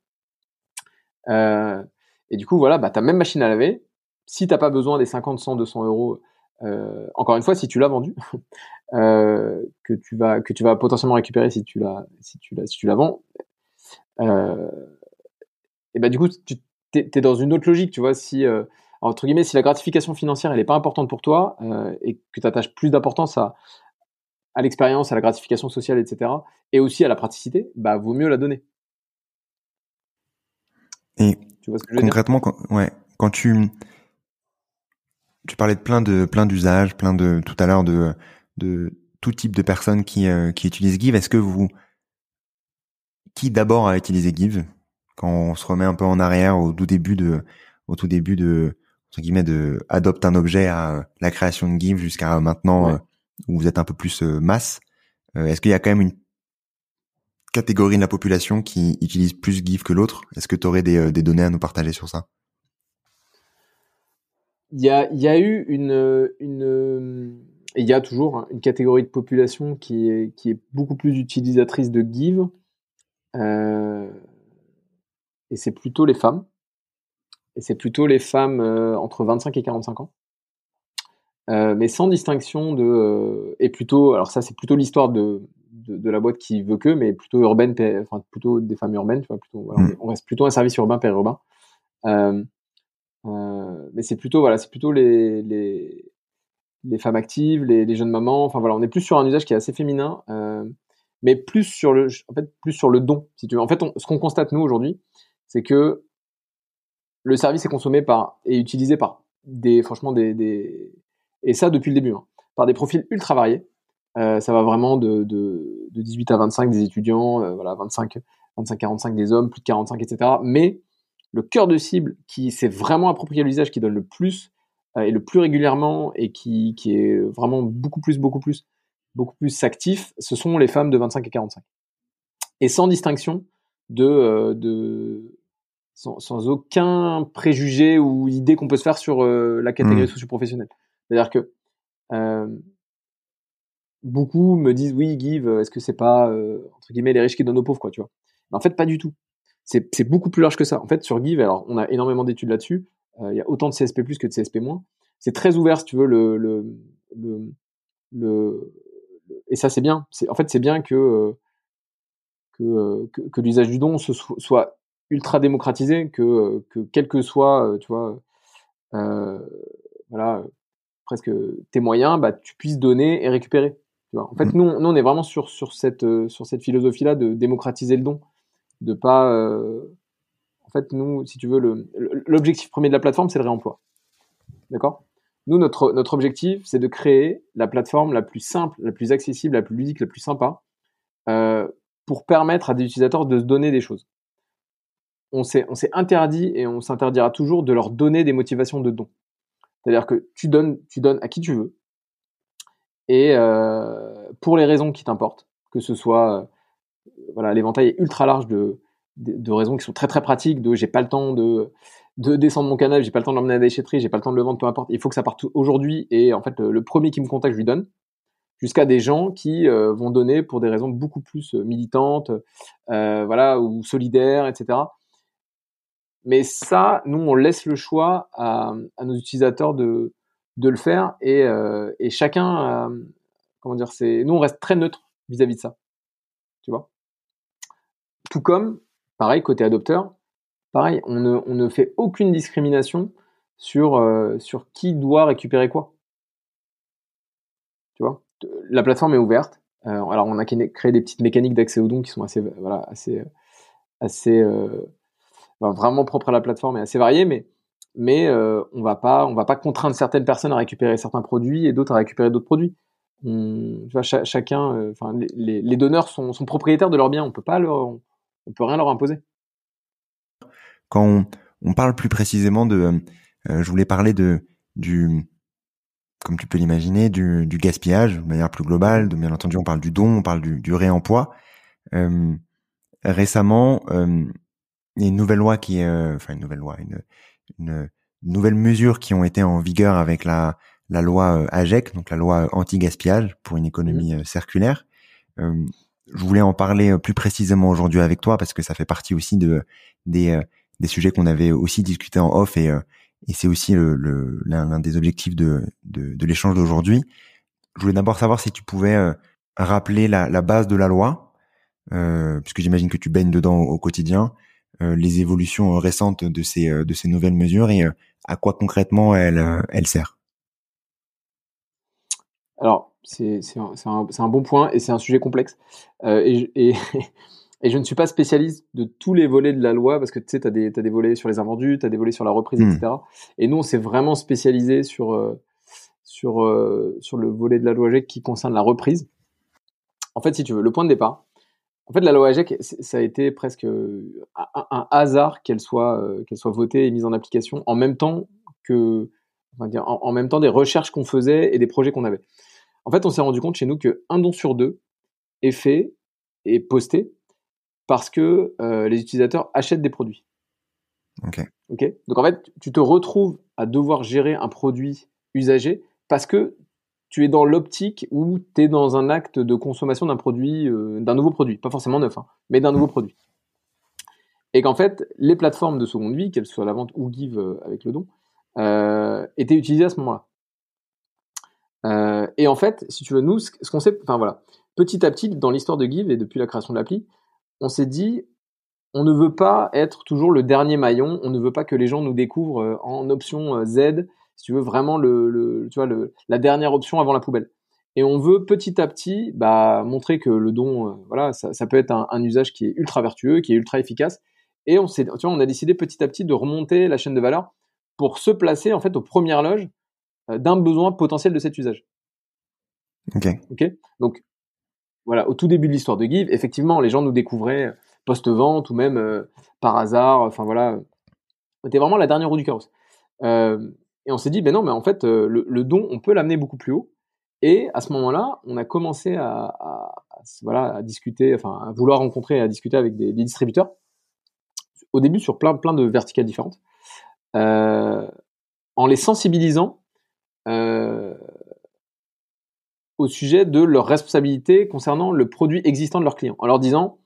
Euh, et du coup, voilà, bah, ta même machine à laver, si t'as pas besoin des 50, 100, 200 euros, encore une fois, si tu l'as vendu, que tu vas que tu vas potentiellement récupérer si tu la si tu si tu la vends, et bah du coup, tu es, dans une autre logique, tu vois, si, euh, entre guillemets, si la gratification financière, elle n'est pas importante pour toi euh, et que tu attaches plus d'importance à, à l'expérience, à la gratification sociale, etc., et aussi à la praticité, bah vaut mieux la donner. Et tu vois ce que je veux concrètement, quand, ouais, quand tu tu parlais de plein de plein d'usages, plein de tout à l'heure de de tout type de personnes qui euh, qui utilisent Give. Est-ce que vous qui d'abord a utilisé Give? Quand on se remet un peu en arrière au tout début de, au tout début de, entre guillemets, de adopte un objet à la création de Give jusqu'à maintenant euh, où vous êtes un peu plus euh, masse. Euh, est-ce qu'il y a quand même une catégorie de la population qui utilise plus Give que l'autre? Est-ce que tu aurais des, des, données à nous partager sur ça? Il y a, y a eu une, une il y a toujours hein, une catégorie de population qui est, qui est beaucoup plus utilisatrice de Give. Euh, et c'est plutôt les femmes. Et c'est plutôt les femmes euh, entre 25 et 45 ans. Euh, mais sans distinction de euh, et plutôt alors ça c'est plutôt l'histoire de, de, la boîte qui veut que mais plutôt urbaine enfin plutôt des femmes urbaines tu vois plutôt mmh. on reste plutôt un service urbain périurbain mais c'est plutôt voilà c'est plutôt les, les les femmes actives, les, jeunes mamans. Enfin voilà, on est plus sur un usage qui est assez féminin, mais plus sur le, en fait, plus sur le don, si tu veux. En fait, ce qu'on constate nous aujourd'hui, c'est que le service est consommé par et utilisé par des, franchement, des, et ça depuis le début, hein, par des profils ultra variés. Euh, ça va vraiment de, de, de, 18 à 25 des étudiants, euh, voilà, 25, 25, 45 des hommes, plus de 45, etc. Mais le cœur de cible qui s'est vraiment approprié à l'usage, qui donne le plus euh, et le plus régulièrement et qui, qui est vraiment beaucoup plus, beaucoup plus, beaucoup plus actif, ce sont les femmes de 25 et 45. Et sans distinction de, euh, de sans, sans, aucun préjugé ou idée qu'on peut se faire sur euh, la catégorie mmh. socio-professionnelle. C'est-à-dire que euh, beaucoup me disent oui, Give, est-ce que c'est pas entre guillemets les riches qui donnent aux pauvres, quoi, tu vois Mais en fait, pas du tout. C'est beaucoup plus large que ça. En fait, sur Give, alors on a énormément d'études là-dessus. Il y a autant de CSP+ que de CSP-. C'est très ouvert, si tu veux, le, le, le, le et ça c'est bien. En fait, c'est bien que que, que, que l'usage du don soit ultra démocratisé, que, que quel que soit, tu vois, euh, voilà, presque tes moyens, bah, tu puisses donner et récupérer. Tu vois. En fait, mmh. nous, nous, on est vraiment sur, sur cette, sur cette philosophie-là de démocratiser le don, de pas. en fait, nous, si tu veux, l'objectif premier de la plateforme, c'est le réemploi. D'accord? Nous, notre, notre objectif, c'est de créer la plateforme la plus simple, la plus accessible, la plus ludique, la plus sympa, euh, pour permettre à des utilisateurs de se donner des choses on s'est interdit et on s'interdira toujours de leur donner des motivations de don. C'est-à-dire que tu donnes, tu donnes à qui tu veux et euh, pour les raisons qui t'importent, que ce soit euh, voilà l'éventail est ultra large de, de, raisons qui sont très très pratiques, de j'ai pas le temps de de descendre mon canal, j'ai pas le temps de l'emmener à la déchetterie, j'ai pas le temps de le vendre, peu importe. Il faut que ça parte aujourd'hui et en fait le, premier qui me contacte, je lui donne jusqu'à des gens qui euh, vont donner pour des raisons beaucoup plus militantes, voilà, ou solidaires, etc. Mais ça, nous, on laisse le choix à, nos utilisateurs de, le faire et, euh, chacun, euh, comment dire, c'est, nous, on reste très neutre vis-à-vis de ça. Tu vois? Tout comme, pareil, côté adopteur, pareil, on ne, fait aucune discrimination sur, euh, sur qui doit récupérer quoi. Tu vois? La plateforme est ouverte. alors, on a créé des petites mécaniques d'accès aux dons qui sont assez vraiment propre à la plateforme et assez varié, mais mais euh, on va pas on va pas contraindre certaines personnes à récupérer certains produits et d'autres à récupérer d'autres produits. chacun, euh, enfin les, donneurs sont, propriétaires de leurs biens. On peut pas on, peut rien leur imposer. Quand on, parle plus précisément de, euh, je voulais parler de du comme tu peux l'imaginer, du, gaspillage de manière plus globale. De, bien entendu, on parle du don, on parle du, réemploi. Récemment, il y a une nouvelle loi qui euh, enfin une nouvelle loi, une, une, nouvelle mesure qui ont été en vigueur avec la, la loi euh, AGEC, donc la loi anti-gaspillage pour une économie mmh. euh, circulaire. je voulais en parler plus précisément aujourd'hui avec toi parce que ça fait partie aussi de des, des sujets qu'on avait aussi discuté en off et, et c'est aussi l'un le, l'un des objectifs de, de, de l'échange d'aujourd'hui. Je voulais d'abord savoir si tu pouvais rappeler la, la base de la loi, euh, puisque j'imagine que tu baignes dedans au quotidien, euh, les évolutions récentes de ces euh, de ces nouvelles mesures et euh, à quoi concrètement elle elle sert? Alors c'est un, un, un, bon point et c'est un sujet complexe et, et Et je ne suis pas spécialiste de tous les volets de la loi parce que tu sais, tu as, as, des volets sur les invendus, tu as des volets sur la reprise, hmm. etc. Et nous, on s'est vraiment spécialisé sur, sur, sur le volet de la loi GEC qui concerne la reprise. En fait, si tu veux, le point de départ, en fait, la loi AGEC, ça a été presque euh, un, hasard qu'elle soit, euh, qu'elle soit votée et mise en application en même temps que, enfin dire, en, même temps des recherches qu'on faisait et des projets qu'on avait. En fait, on s'est rendu compte chez nous qu'un don sur deux est fait et posté parce que euh, les utilisateurs achètent des produits. Ok. Ok? Donc en fait, tu te retrouves à devoir gérer un produit usagé parce que tu es dans l'optique où tu es dans un acte de consommation d'un produit, euh, d'un nouveau produit, pas forcément neuf, hein, mais d'un nouveau produit. Et qu'en fait, les plateformes de seconde vie, qu'elles soient la vente ou Give euh, avec le don, euh, étaient utilisées à ce moment-là. et en fait, si tu veux, nous, ce, qu'on sait, enfin voilà, petit à petit, dans l'histoire de Give et depuis la création de l'appli, on s'est dit, on ne veut pas être toujours le dernier maillon, on ne veut pas que les gens nous découvrent en option Z si tu veux, vraiment le, tu vois, le, la dernière option avant la poubelle. Et on veut petit à petit bah, montrer que le don, euh, voilà, ça, ça, peut être un, un, usage qui est ultra vertueux, qui est ultra efficace. Et on, tu vois, on a décidé petit à petit de remonter la chaîne de valeur pour se placer en fait aux premières loges euh, d'un besoin potentiel de cet usage. Ok. Ok? Donc voilà, au tout début de l'histoire de Give, effectivement, les gens nous découvraient post-vente ou même euh, par hasard. Enfin voilà, c'était vraiment la dernière roue du carrosse. Euh, et on s'est dit, ben non, mais en fait, euh, le, don, on peut l'amener beaucoup plus haut. Et à ce moment-là, on a commencé à, voilà, à discuter, enfin, à vouloir rencontrer et à discuter avec des, distributeurs. Au début, sur plein, plein de verticales différentes, euh, en les sensibilisant euh, au sujet de leur responsabilité concernant le produit existant de leurs clients, en leur disant,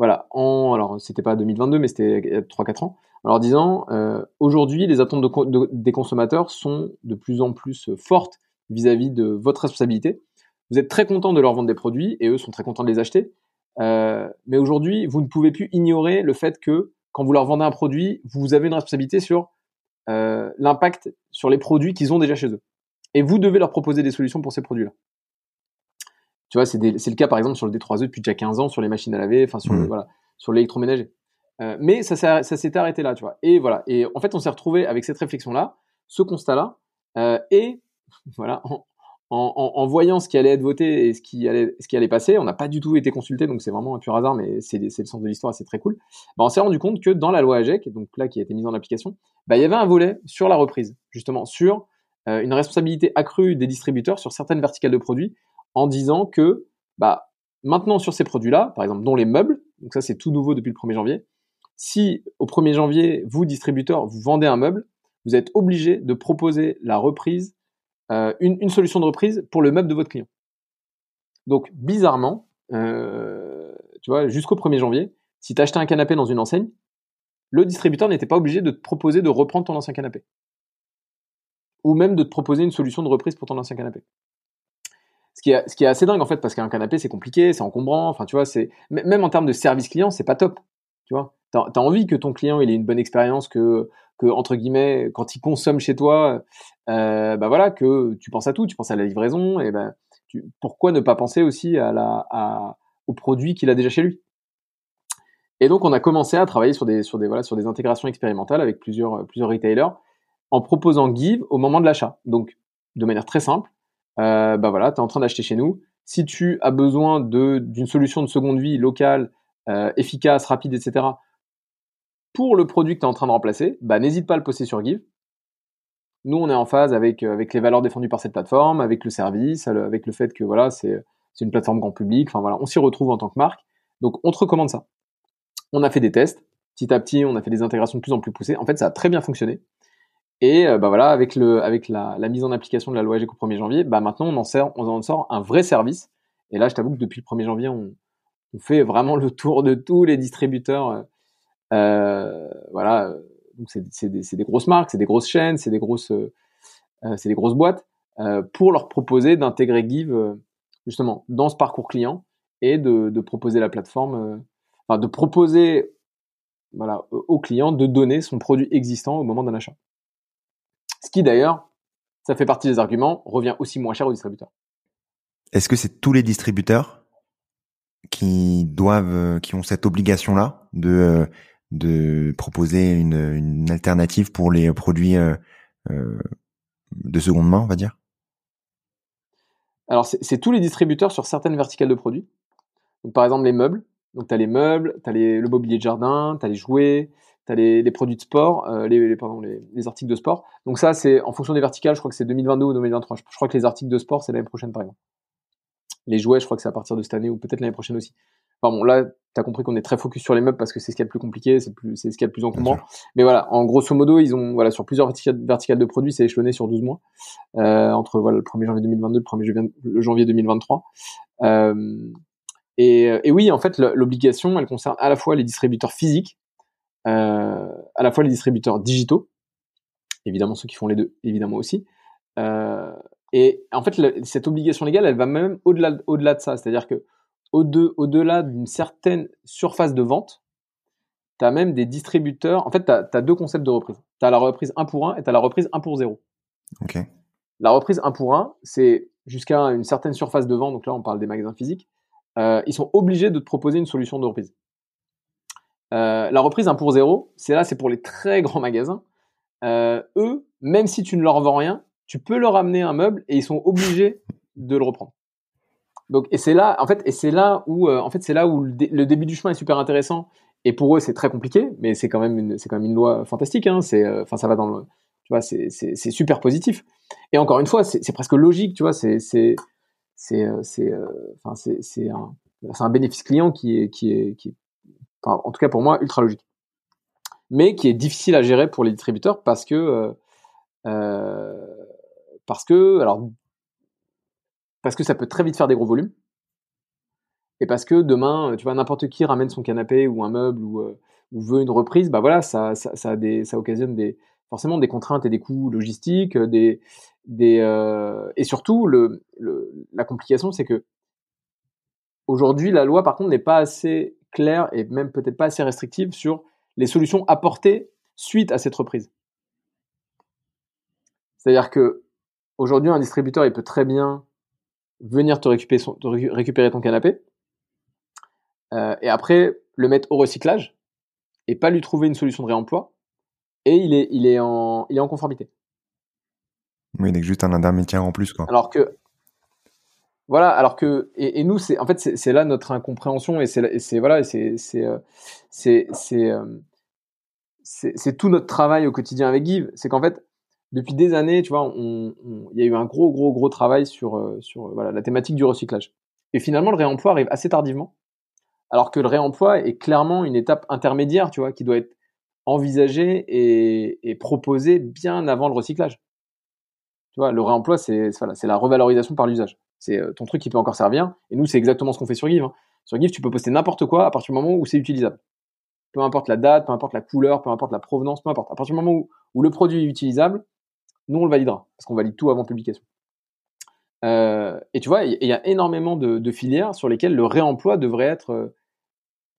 voilà, en, alors c'était pas 2022, mais c'était 3-4 ans, en leur disant, euh, aujourd'hui, les attentes de, de, des consommateurs sont de plus en plus fortes vis-à-vis -vis de votre responsabilité. Vous êtes très content de leur vendre des produits et eux sont très contents de les acheter. Euh, mais aujourd'hui, vous ne pouvez plus ignorer le fait que quand vous leur vendez un produit, vous avez une responsabilité sur euh, l'impact sur les produits qu'ils ont déjà chez eux. Et vous devez leur proposer des solutions pour ces produits-là. Tu vois, c'est le cas par exemple sur le D3E depuis déjà 15 ans, sur les machines à laver, enfin sur, mmh. voilà, sur l'électroménager. Euh, mais ça s'est arrêté là, tu vois. Et voilà. Et en fait, on s'est retrouvé avec cette réflexion-là, ce constat-là, euh, et voilà, en, en, en, voyant ce qui allait être voté et ce qui allait, ce qui allait passer, on n'a pas du tout été consulté, donc c'est vraiment un pur hasard, mais c'est le sens de l'histoire, c'est très cool. Bah, on s'est rendu compte que dans la loi AGEC, donc là qui a été mise en application, bah, il y avait un volet sur la reprise, justement, sur euh, une responsabilité accrue des distributeurs sur certaines verticales de produits, en disant que bah, maintenant sur ces produits-là, par exemple dont les meubles, donc ça c'est tout nouveau depuis le 1er janvier, si au 1er janvier, vous, distributeur, vous vendez un meuble, vous êtes obligé de proposer la reprise, euh, une, solution de reprise pour le meuble de votre client. Donc bizarrement, euh, tu vois, jusqu'au 1er janvier, si tu achetais un canapé dans une enseigne, le distributeur n'était pas obligé de te proposer de reprendre ton ancien canapé. Ou même de te proposer une solution de reprise pour ton ancien canapé. Ce qui est, assez dingue en fait, parce qu'un canapé c'est compliqué, c'est encombrant, enfin tu vois, c'est même en termes de service client, c'est pas top. Tu vois, t'as as envie que ton client ait une bonne expérience, que, entre guillemets, quand il consomme chez toi, euh, bah voilà, que tu penses à tout, tu penses à la livraison, et ben pourquoi ne pas penser aussi à la, à, au produit qu'il a déjà chez lui? Et donc, on a commencé à travailler sur des, sur des, voilà, sur des intégrations expérimentales avec plusieurs, plusieurs retailers en proposant Give au moment de l'achat. Donc, de manière très simple, euh, bah voilà, tu es en train d'acheter chez nous. Si tu as besoin d'une solution de seconde vie locale, euh, efficace, rapide, etc., pour le produit que tu es en train de remplacer, bah, n'hésite pas à le poster sur Give. Nous, on est en phase avec, euh, avec les valeurs défendues par cette plateforme, avec le service, avec le fait que voilà, c'est une plateforme grand public. Enfin voilà, on s'y retrouve en tant que marque. Donc, on te recommande ça. On a fait des tests. Petit à petit, on a fait des intégrations de plus en plus poussées. En fait, ça a très bien fonctionné. Et euh, bah voilà, avec, le, avec la, mise en application de la loi AGEC au 1er janvier, bah maintenant on en, on en sort un vrai service. Et là, je t'avoue que depuis le 1er janvier, on, fait vraiment le tour de tous les distributeurs. Euh, voilà, donc c'est des, des, grosses marques, c'est des grosses chaînes, c'est des grosses, euh, des grosses boîtes euh, pour leur proposer d'intégrer Give euh, justement dans ce parcours client et de, de proposer la plateforme de proposer voilà, au client de donner son produit existant au moment d'un achat. Ce qui d'ailleurs, ça fait partie des arguments, revient aussi moins cher aux distributeurs. Est-ce que c'est tous les distributeurs qui doivent, qui ont cette obligation-là de de proposer une, une, alternative pour les produits euh, euh de seconde main, on va dire? Alors c'est tous les distributeurs sur certaines verticales de produits. Donc, par exemple les meubles, donc, tu as les meubles, tu as les, le mobilier de jardin, tu as les jouets, tu as les, les, produits de sport, euh, les, les, pardon, les, les, articles de sport. Donc, ça, c'est en fonction des verticales, je crois que c'est 2022 ou 2023. Je, crois que les articles de sport, c'est l'année prochaine, par exemple. Les jouets, je crois que c'est à partir de cette année ou peut-être l'année prochaine aussi. Enfin bon, là, tu as compris qu'on est très focus sur les meubles parce que c'est ce qui est le plus compliqué, c'est ce qui est le plus encombrant. Mais voilà, en grosso modo, ils ont, voilà, sur plusieurs verticales, de produits, c'est échelonné sur 12 mois, euh, entre voilà, le 1er janvier 2022 le 1er janvier 2023. Euh, et, oui, en fait, l'obligation, elle concerne à la fois les distributeurs physiques, à la fois les distributeurs digitaux, évidemment ceux qui font les deux, évidemment aussi. Euh, et en fait, cette obligation légale, elle va même au-delà au -delà de ça. C'est-à-dire que au-delà d'une certaine surface de vente, tu as même des distributeurs. En fait, tu as, deux concepts de reprise. Tu as la reprise 1 pour 1 et tu as la reprise 1 pour 0. La reprise 1 pour 1, c'est jusqu'à une certaine surface de vente, donc là on parle des magasins physiques, euh, ils sont obligés de te proposer une solution de reprise. Euh, la reprise 1 pour 0, c'est là, c'est pour les très grands magasins. Euh, eux, même si tu ne leur vends rien, tu peux leur amener un meuble et ils sont obligés de le reprendre. Donc, et c'est là, en fait, et c'est là où, en fait, c'est là où le, début du chemin est super intéressant. Et pour eux, c'est très compliqué, mais c'est quand même une, c'est quand même une loi fantastique. Hein, c'est, enfin, ça va dans tu vois, c'est, super positif. Et encore une fois, c'est, presque logique, tu vois, c'est, c'est, c'est, c'est, enfin, c'est, un, c'est un bénéfice client qui est, qui est en tout cas pour moi, ultra logique. Mais qui est difficile à gérer pour les distributeurs parce que, euh, euh, parce que, alors, parce que ça peut très vite faire des gros volumes. Et parce que demain, tu vois, n'importe qui ramène son canapé ou un meuble ou, euh, veut une reprise, bah voilà, ça, ça, ça occasionne des, forcément des contraintes et des coûts logistiques, des, des, euh, et surtout le, le, la complication, c'est que aujourd'hui, la loi, par contre, n'est pas assez claire et même peut-être pas assez restrictive sur les solutions apportées suite à cette reprise. C'est-à-dire que aujourd'hui, un distributeur, il peut très bien venir te récupérer, récupérer ton canapé euh, et après le mettre au recyclage et pas lui trouver une solution de réemploi et il est, il est, en, il est en conformité. Oui, il est juste un intermédiaire en plus. Quoi. Alors que voilà, alors que et, nous c'est en fait c'est là notre incompréhension et c'est voilà c'est euh, c'est euh, c'est c'est tout notre travail au quotidien avec Give, c'est qu'en fait depuis des années, tu vois, il y a eu un gros gros gros travail sur euh, sur voilà la thématique du recyclage. Et finalement le réemploi arrive assez tardivement, alors que le réemploi est clairement une étape intermédiaire, tu vois, qui doit être envisagée et proposée bien avant le recyclage. Tu vois, le réemploi c'est voilà, la revalorisation par l'usage. C'est euh, ton truc qui peut encore servir. Et nous, c'est exactement ce qu'on fait sur Give. Hein. Sur Give, tu peux poster n'importe quoi à partir du moment où c'est utilisable. Peu importe la date, peu importe la couleur, peu importe la provenance, peu importe. À partir du moment où, le produit est utilisable, nous, on le validera. Parce qu'on valide tout avant publication. Euh, et tu vois, il y, a énormément de, filières sur lesquelles le réemploi devrait être euh,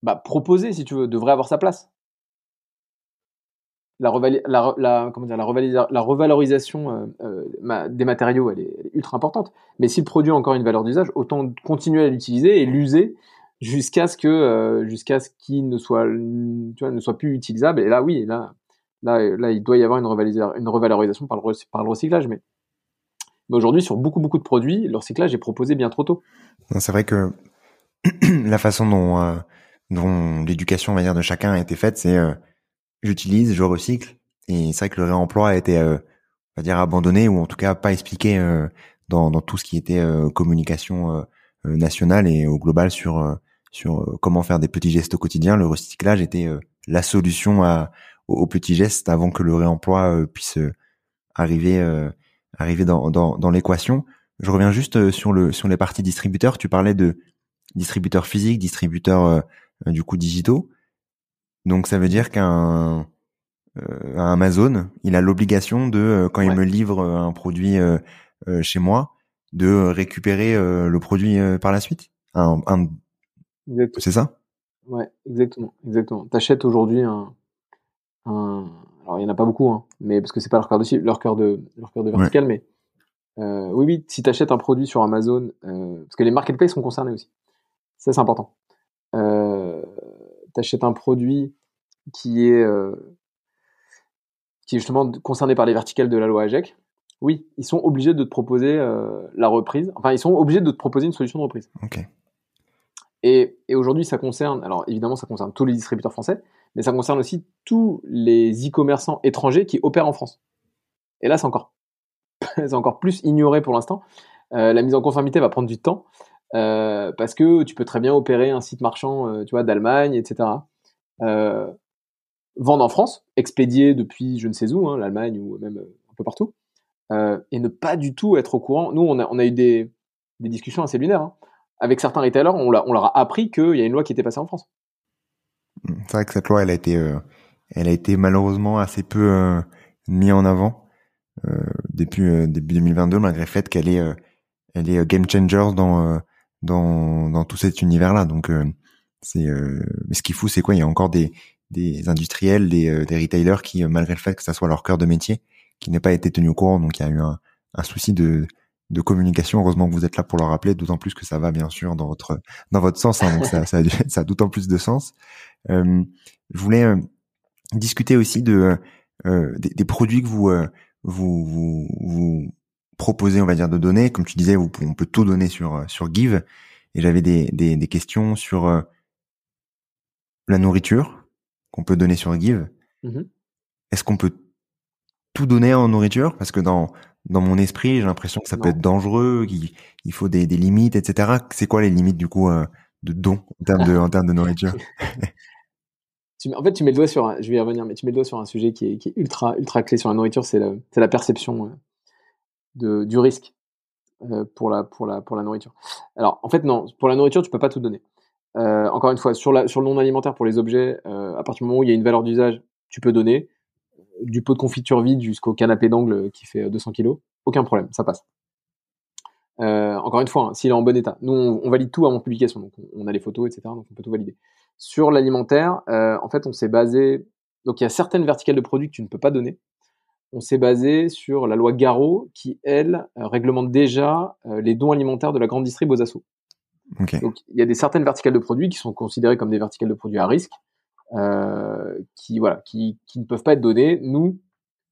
bah, proposé, si tu veux, devrait avoir sa place la, la, comment dire, la, revalorisation euh, euh, des matériaux, elle est, ultra importante. Mais s'il produit encore une valeur d'usage, autant continuer à l'utiliser et l'user jusqu'à ce que euh, jusqu'à ce qu'il ne soit ne soit plus utilisable. Et là, oui, là, là, il doit y avoir une, revalorisation, par le, le recyclage. Mais, aujourd'hui, sur beaucoup beaucoup de produits, le recyclage est proposé bien trop tôt. C'est vrai que la façon dont dont l'éducation, on va dire, de chacun a été faite, c'est j'utilise, je recycle. Et c'est vrai que le réemploi a été, euh, on va dire, abandonné ou en tout cas pas expliqué euh, dans, dans tout ce qui était euh, communication euh, nationale et au global sur sur comment faire des petits gestes au quotidien. Le recyclage était la solution à, aux, petits gestes avant que le réemploi puisse arriver arriver dans, dans, dans l'équation. Je reviens juste sur le sur les parties distributeurs. Tu parlais de distributeurs physiques, distributeurs du coup digitaux. Donc ça veut dire qu'un euh, Amazon, il a l'obligation de euh, quand il me livre euh, un produit chez moi, de récupérer le produit par la suite. Un, C'est ça? Ouais, exactement, exactement. T'achètes aujourd'hui un, un, alors il y en a pas beaucoup, hein, mais parce que c'est pas leur cœur de leur cœur de leur cœur de vertical, mais oui, oui, si t'achètes un produit sur Amazon, parce que les marketplaces sont concernés aussi. Ça c'est important. Euh, t'achètes un produit qui est, euh, qui est justement concerné par les verticales de la loi AGEC, oui, ils sont obligés de te proposer euh, la reprise. Enfin, ils sont obligés de te proposer une solution de reprise. Et, et aujourd'hui, ça concerne, alors évidemment, ça concerne tous les distributeurs français, mais ça concerne aussi tous les e-commerçants étrangers qui opèrent en France. Et là, c'est encore, c'est encore plus ignoré pour l'instant. Euh, la mise en conformité va prendre du temps. Euh, parce que tu peux très bien opérer un site marchand, euh, tu vois, d'Allemagne, etc. Euh, vendre en France, expédier depuis je ne sais où, hein, l'Allemagne ou même un peu partout, et ne pas du tout être au courant. Nous, on a, eu des, discussions assez lunaires hein. avec certains retailers. On, leur a appris qu'il y a une loi qui était passée en France. C'est vrai que cette loi, elle a été, malheureusement assez peu mise en avant depuis début 2022, malgré le fait qu'elle est, est game changer dans dans, dans tout cet univers-là. Donc, euh, c'est euh, mais ce qui est fou, c'est quoi? Il y a encore des, des industriels, des, euh, des retailers qui, malgré le fait que ça soit leur cœur de métier, qui n'a pas été tenu au courant. Donc il y a eu un, un souci de, de communication. Heureusement que vous êtes là pour le rappeler, d'autant plus que ça va bien sûr dans votre dans votre sens. Hein, donc ça, ça, ça a d'autant plus de sens. Euh, je voulais euh, discuter aussi de euh, des, des, produits que vous, euh, vous, vous vous proposez, on va dire, de donner. Comme tu disais, on peut tout donner sur sur Give. Et j'avais des, des, des questions sur la nourriture qu'on peut donner sur Give. Mmh Est-ce qu'on peut tout donner en nourriture? Parce que dans dans mon esprit, j'ai l'impression que ça peut être dangereux, qu'il il faut des, des limites, etc. C'est quoi les limites du coup euh, de don en termes de, en termes de nourriture? En fait, tu mets le doigt sur, un, je vais y revenir, mais tu mets le doigt sur un sujet qui est, qui est ultra, ultra clé sur la nourriture, c'est la, la, perception euh, du risque euh, pour, la, nourriture. Alors, en fait, non, pour la nourriture, tu peux pas tout donner. Euh, encore une fois, sur, la, le non alimentaire pour les objets, euh, à partir du moment où il y a une valeur d'usage, tu peux donner du pot de confiture vide jusqu'au canapé d'angle qui fait 200 kg, aucun problème, ça passe. Encore une fois, hein, s'il est en bon état. Nous, on, valide tout avant publication, donc on, a les photos, etc. Donc on peut tout valider. Sur l'alimentaire, en fait, on s'est basé. Donc il y a certaines verticales de produits que tu ne peux pas donner. On s'est basé sur la loi Garot qui, elle, euh, réglemente déjà les dons alimentaires de la grande distrib aux assos. Donc il y a des certaines verticales de produits qui sont considérées comme des verticales de produits à risque. Euh, qui voilà, qui, qui, ne peuvent pas être données. Nous,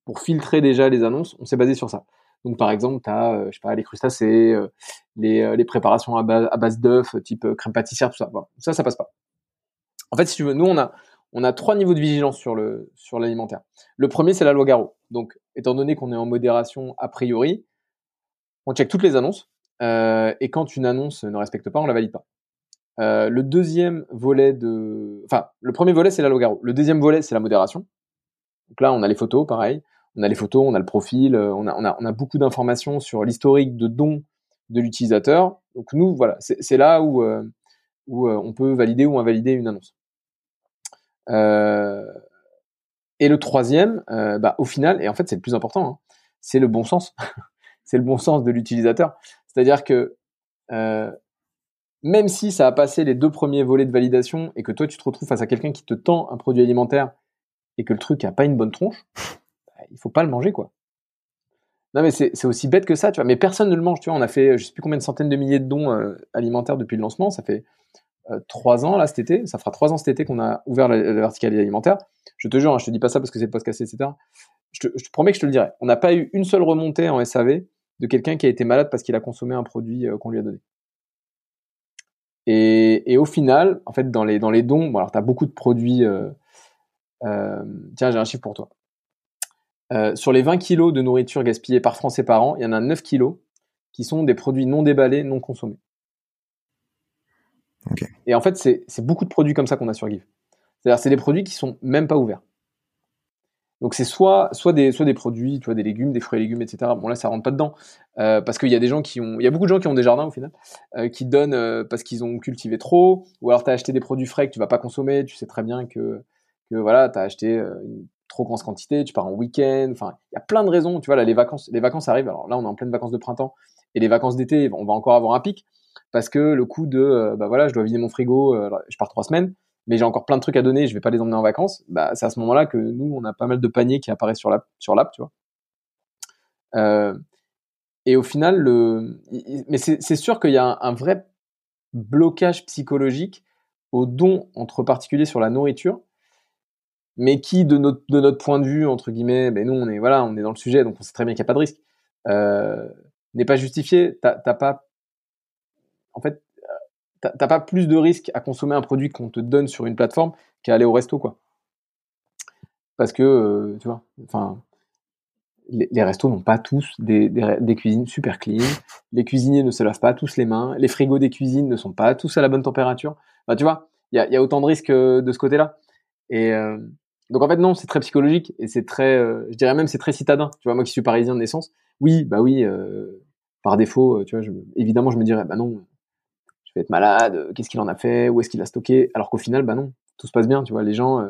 pour filtrer déjà les annonces, on s'est basé sur ça. Donc par exemple, tu as, euh, je sais pas, les crustacés, euh, les, les, préparations à base, à base d'œufs, type crème pâtissière, tout ça. ça, ça passe pas. En fait, si tu veux, nous on a on a trois niveaux de vigilance sur le sur l'alimentaire. Le premier, c'est la loi Garot. Donc, étant donné qu'on est en modération a priori, on check toutes les annonces. Euh, et quand une annonce ne respecte pas, on la valide pas. Euh, le deuxième volet de, enfin, le premier volet c'est la logaro. Le deuxième volet c'est la modération. Donc là, on a les photos, pareil. On a les photos, on a le profil, euh, on a, beaucoup d'informations sur l'historique de dons de l'utilisateur. Donc nous, voilà, c'est là où, où on peut valider ou invalider une annonce. Et le troisième, bah, au final, et en fait c'est le plus important, hein, c'est le bon sens. c'est le bon sens de l'utilisateur. C'est-à-dire que même si ça a passé les deux premiers volets de validation et que toi tu te retrouves face à quelqu'un qui te tend un produit alimentaire et que le truc a pas une bonne tronche, bah, il faut pas le manger quoi. Non mais c'est aussi bête que ça, tu vois. Mais personne ne le mange, tu vois. On a fait je sais plus combien de centaines de milliers de dons euh, alimentaires depuis le lancement. Ça fait euh, trois ans là cet été. Ça fera trois ans cet été qu'on a ouvert la, verticalité alimentaire. Je te jure, hein, je te dis pas ça parce que c'est podcast, etc. Je te, je te, promets que je te le dirai. On n'a pas eu une seule remontée en SAV de quelqu'un qui a été malade parce qu'il a consommé un produit euh, qu'on lui a donné. Et, au final, en fait, dans les, dans les dons, bon, alors tu as beaucoup de produits. Euh, euh, tiens, j'ai un chiffre pour toi. Euh, sur les 20 kilos de nourriture gaspillée par Français par an, il y en a 9 kilos qui sont des produits non déballés, non consommés. Et en fait, c'est beaucoup de produits comme ça qu'on a sur Give. C'est-à-dire, c'est des produits qui sont même pas ouverts. Donc c'est soit des produits, tu vois, des légumes, des fruits et légumes, etc. Bon là ça rentre pas dedans euh, parce qu'il y a des gens qui ont, il y a beaucoup de gens qui ont des jardins au final, euh, qui donnent euh, parce qu'ils ont cultivé trop, ou alors tu as acheté des produits frais que tu vas pas consommer, tu sais très bien que que voilà t'as acheté une trop grosse quantité, tu pars en week-end, enfin il y a plein de raisons, tu vois là les vacances les vacances arrivent, alors là on est en pleine vacances de printemps et les vacances d'été on va encore avoir un pic parce que le coup de bah voilà je dois vider mon frigo, je pars trois semaines mais j'ai encore plein de trucs à donner, je vais pas les emmener en vacances, bah, c'est à ce moment-là que nous, on a pas mal de paniers qui apparaissent sur l'app, sur l'app, tu vois. Euh, et au final, le, mais c'est sûr qu'il y a un, vrai blocage psychologique au don entre particuliers sur la nourriture, mais qui, de notre, de notre point de vue, entre guillemets, ben nous, on est, voilà, on est dans le sujet, donc on sait très bien qu'il n'y a pas de risque, euh, n'est pas justifié. T'as pas, en fait, t'as pas plus de risque à consommer un produit qu'on te donne sur une plateforme qu'à aller au resto, quoi. Parce que, euh, tu vois, enfin, les, restos n'ont pas tous des, cuisines super clean. Les cuisiniers ne se lavent pas tous les mains. Les frigos des cuisines ne sont pas tous à la bonne température. Bah, tu vois, il y a, autant de risques euh, de ce côté-là. Et euh, donc, en fait, non, c'est très psychologique et c'est très, je dirais même, c'est très citadin. Tu vois, moi qui suis parisien de naissance, oui, bah oui, par défaut, tu vois, évidemment, je me dirais, bah non, être malade, euh, qu'est-ce qu'il en a fait, où est-ce qu'il a stocké, alors qu'au final, bah non, tout se passe bien, tu vois, les gens, euh,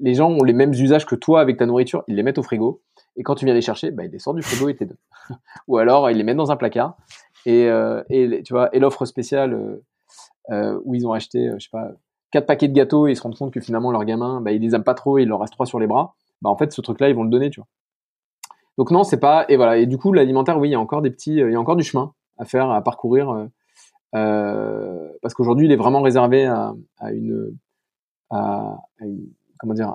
les gens ont les mêmes usages que toi avec ta nourriture, ils les mettent au frigo, et quand tu viens les chercher, bah, ils les sortent du frigo et te les donnent. Ou alors, ils les mettent dans un placard, et, euh, et tu vois, et l'offre spéciale où ils ont acheté, je sais pas, quatre paquets de gâteaux et ils se rendent compte que finalement leur gamin, bah, ils les aiment pas trop et il leur reste trois sur les bras, bah en fait, ce truc-là, ils vont le donner, tu vois. donc non, c'est pas et voilà et du coup l'alimentaire, oui, il y a encore des petits, il y a encore du chemin à faire, à parcourir, parce qu'aujourd'hui il est vraiment réservé à, une, comment dire,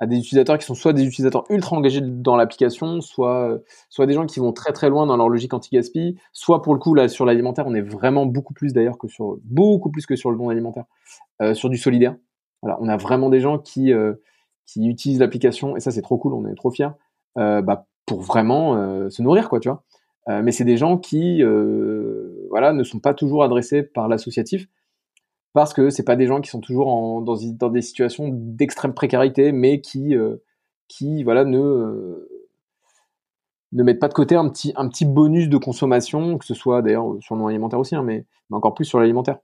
à des utilisateurs qui sont soit des utilisateurs ultra engagés dans l'application, soit des gens qui vont très très loin dans leur logique anti-gaspi, soit pour le coup là sur l'alimentaire, on est vraiment beaucoup plus d'ailleurs que sur beaucoup plus que sur le don alimentaire, euh, sur du solidaire. Voilà, on a vraiment des gens qui euh, qui utilisent l'application et ça c'est trop cool, on est trop fiers, euh, bah, pour vraiment euh, se nourrir quoi, tu vois. Euh, mais c'est des gens qui voilà ne sont pas toujours adressés par l'associatif parce que c'est pas des gens qui sont toujours dans, des situations d'extrême précarité, mais qui, euh, qui voilà, ne, ne mettent pas de côté un petit, un petit bonus de consommation, que ce soit d'ailleurs sur le alimentaire aussi, hein, mais, mais encore plus sur l'alimentaire.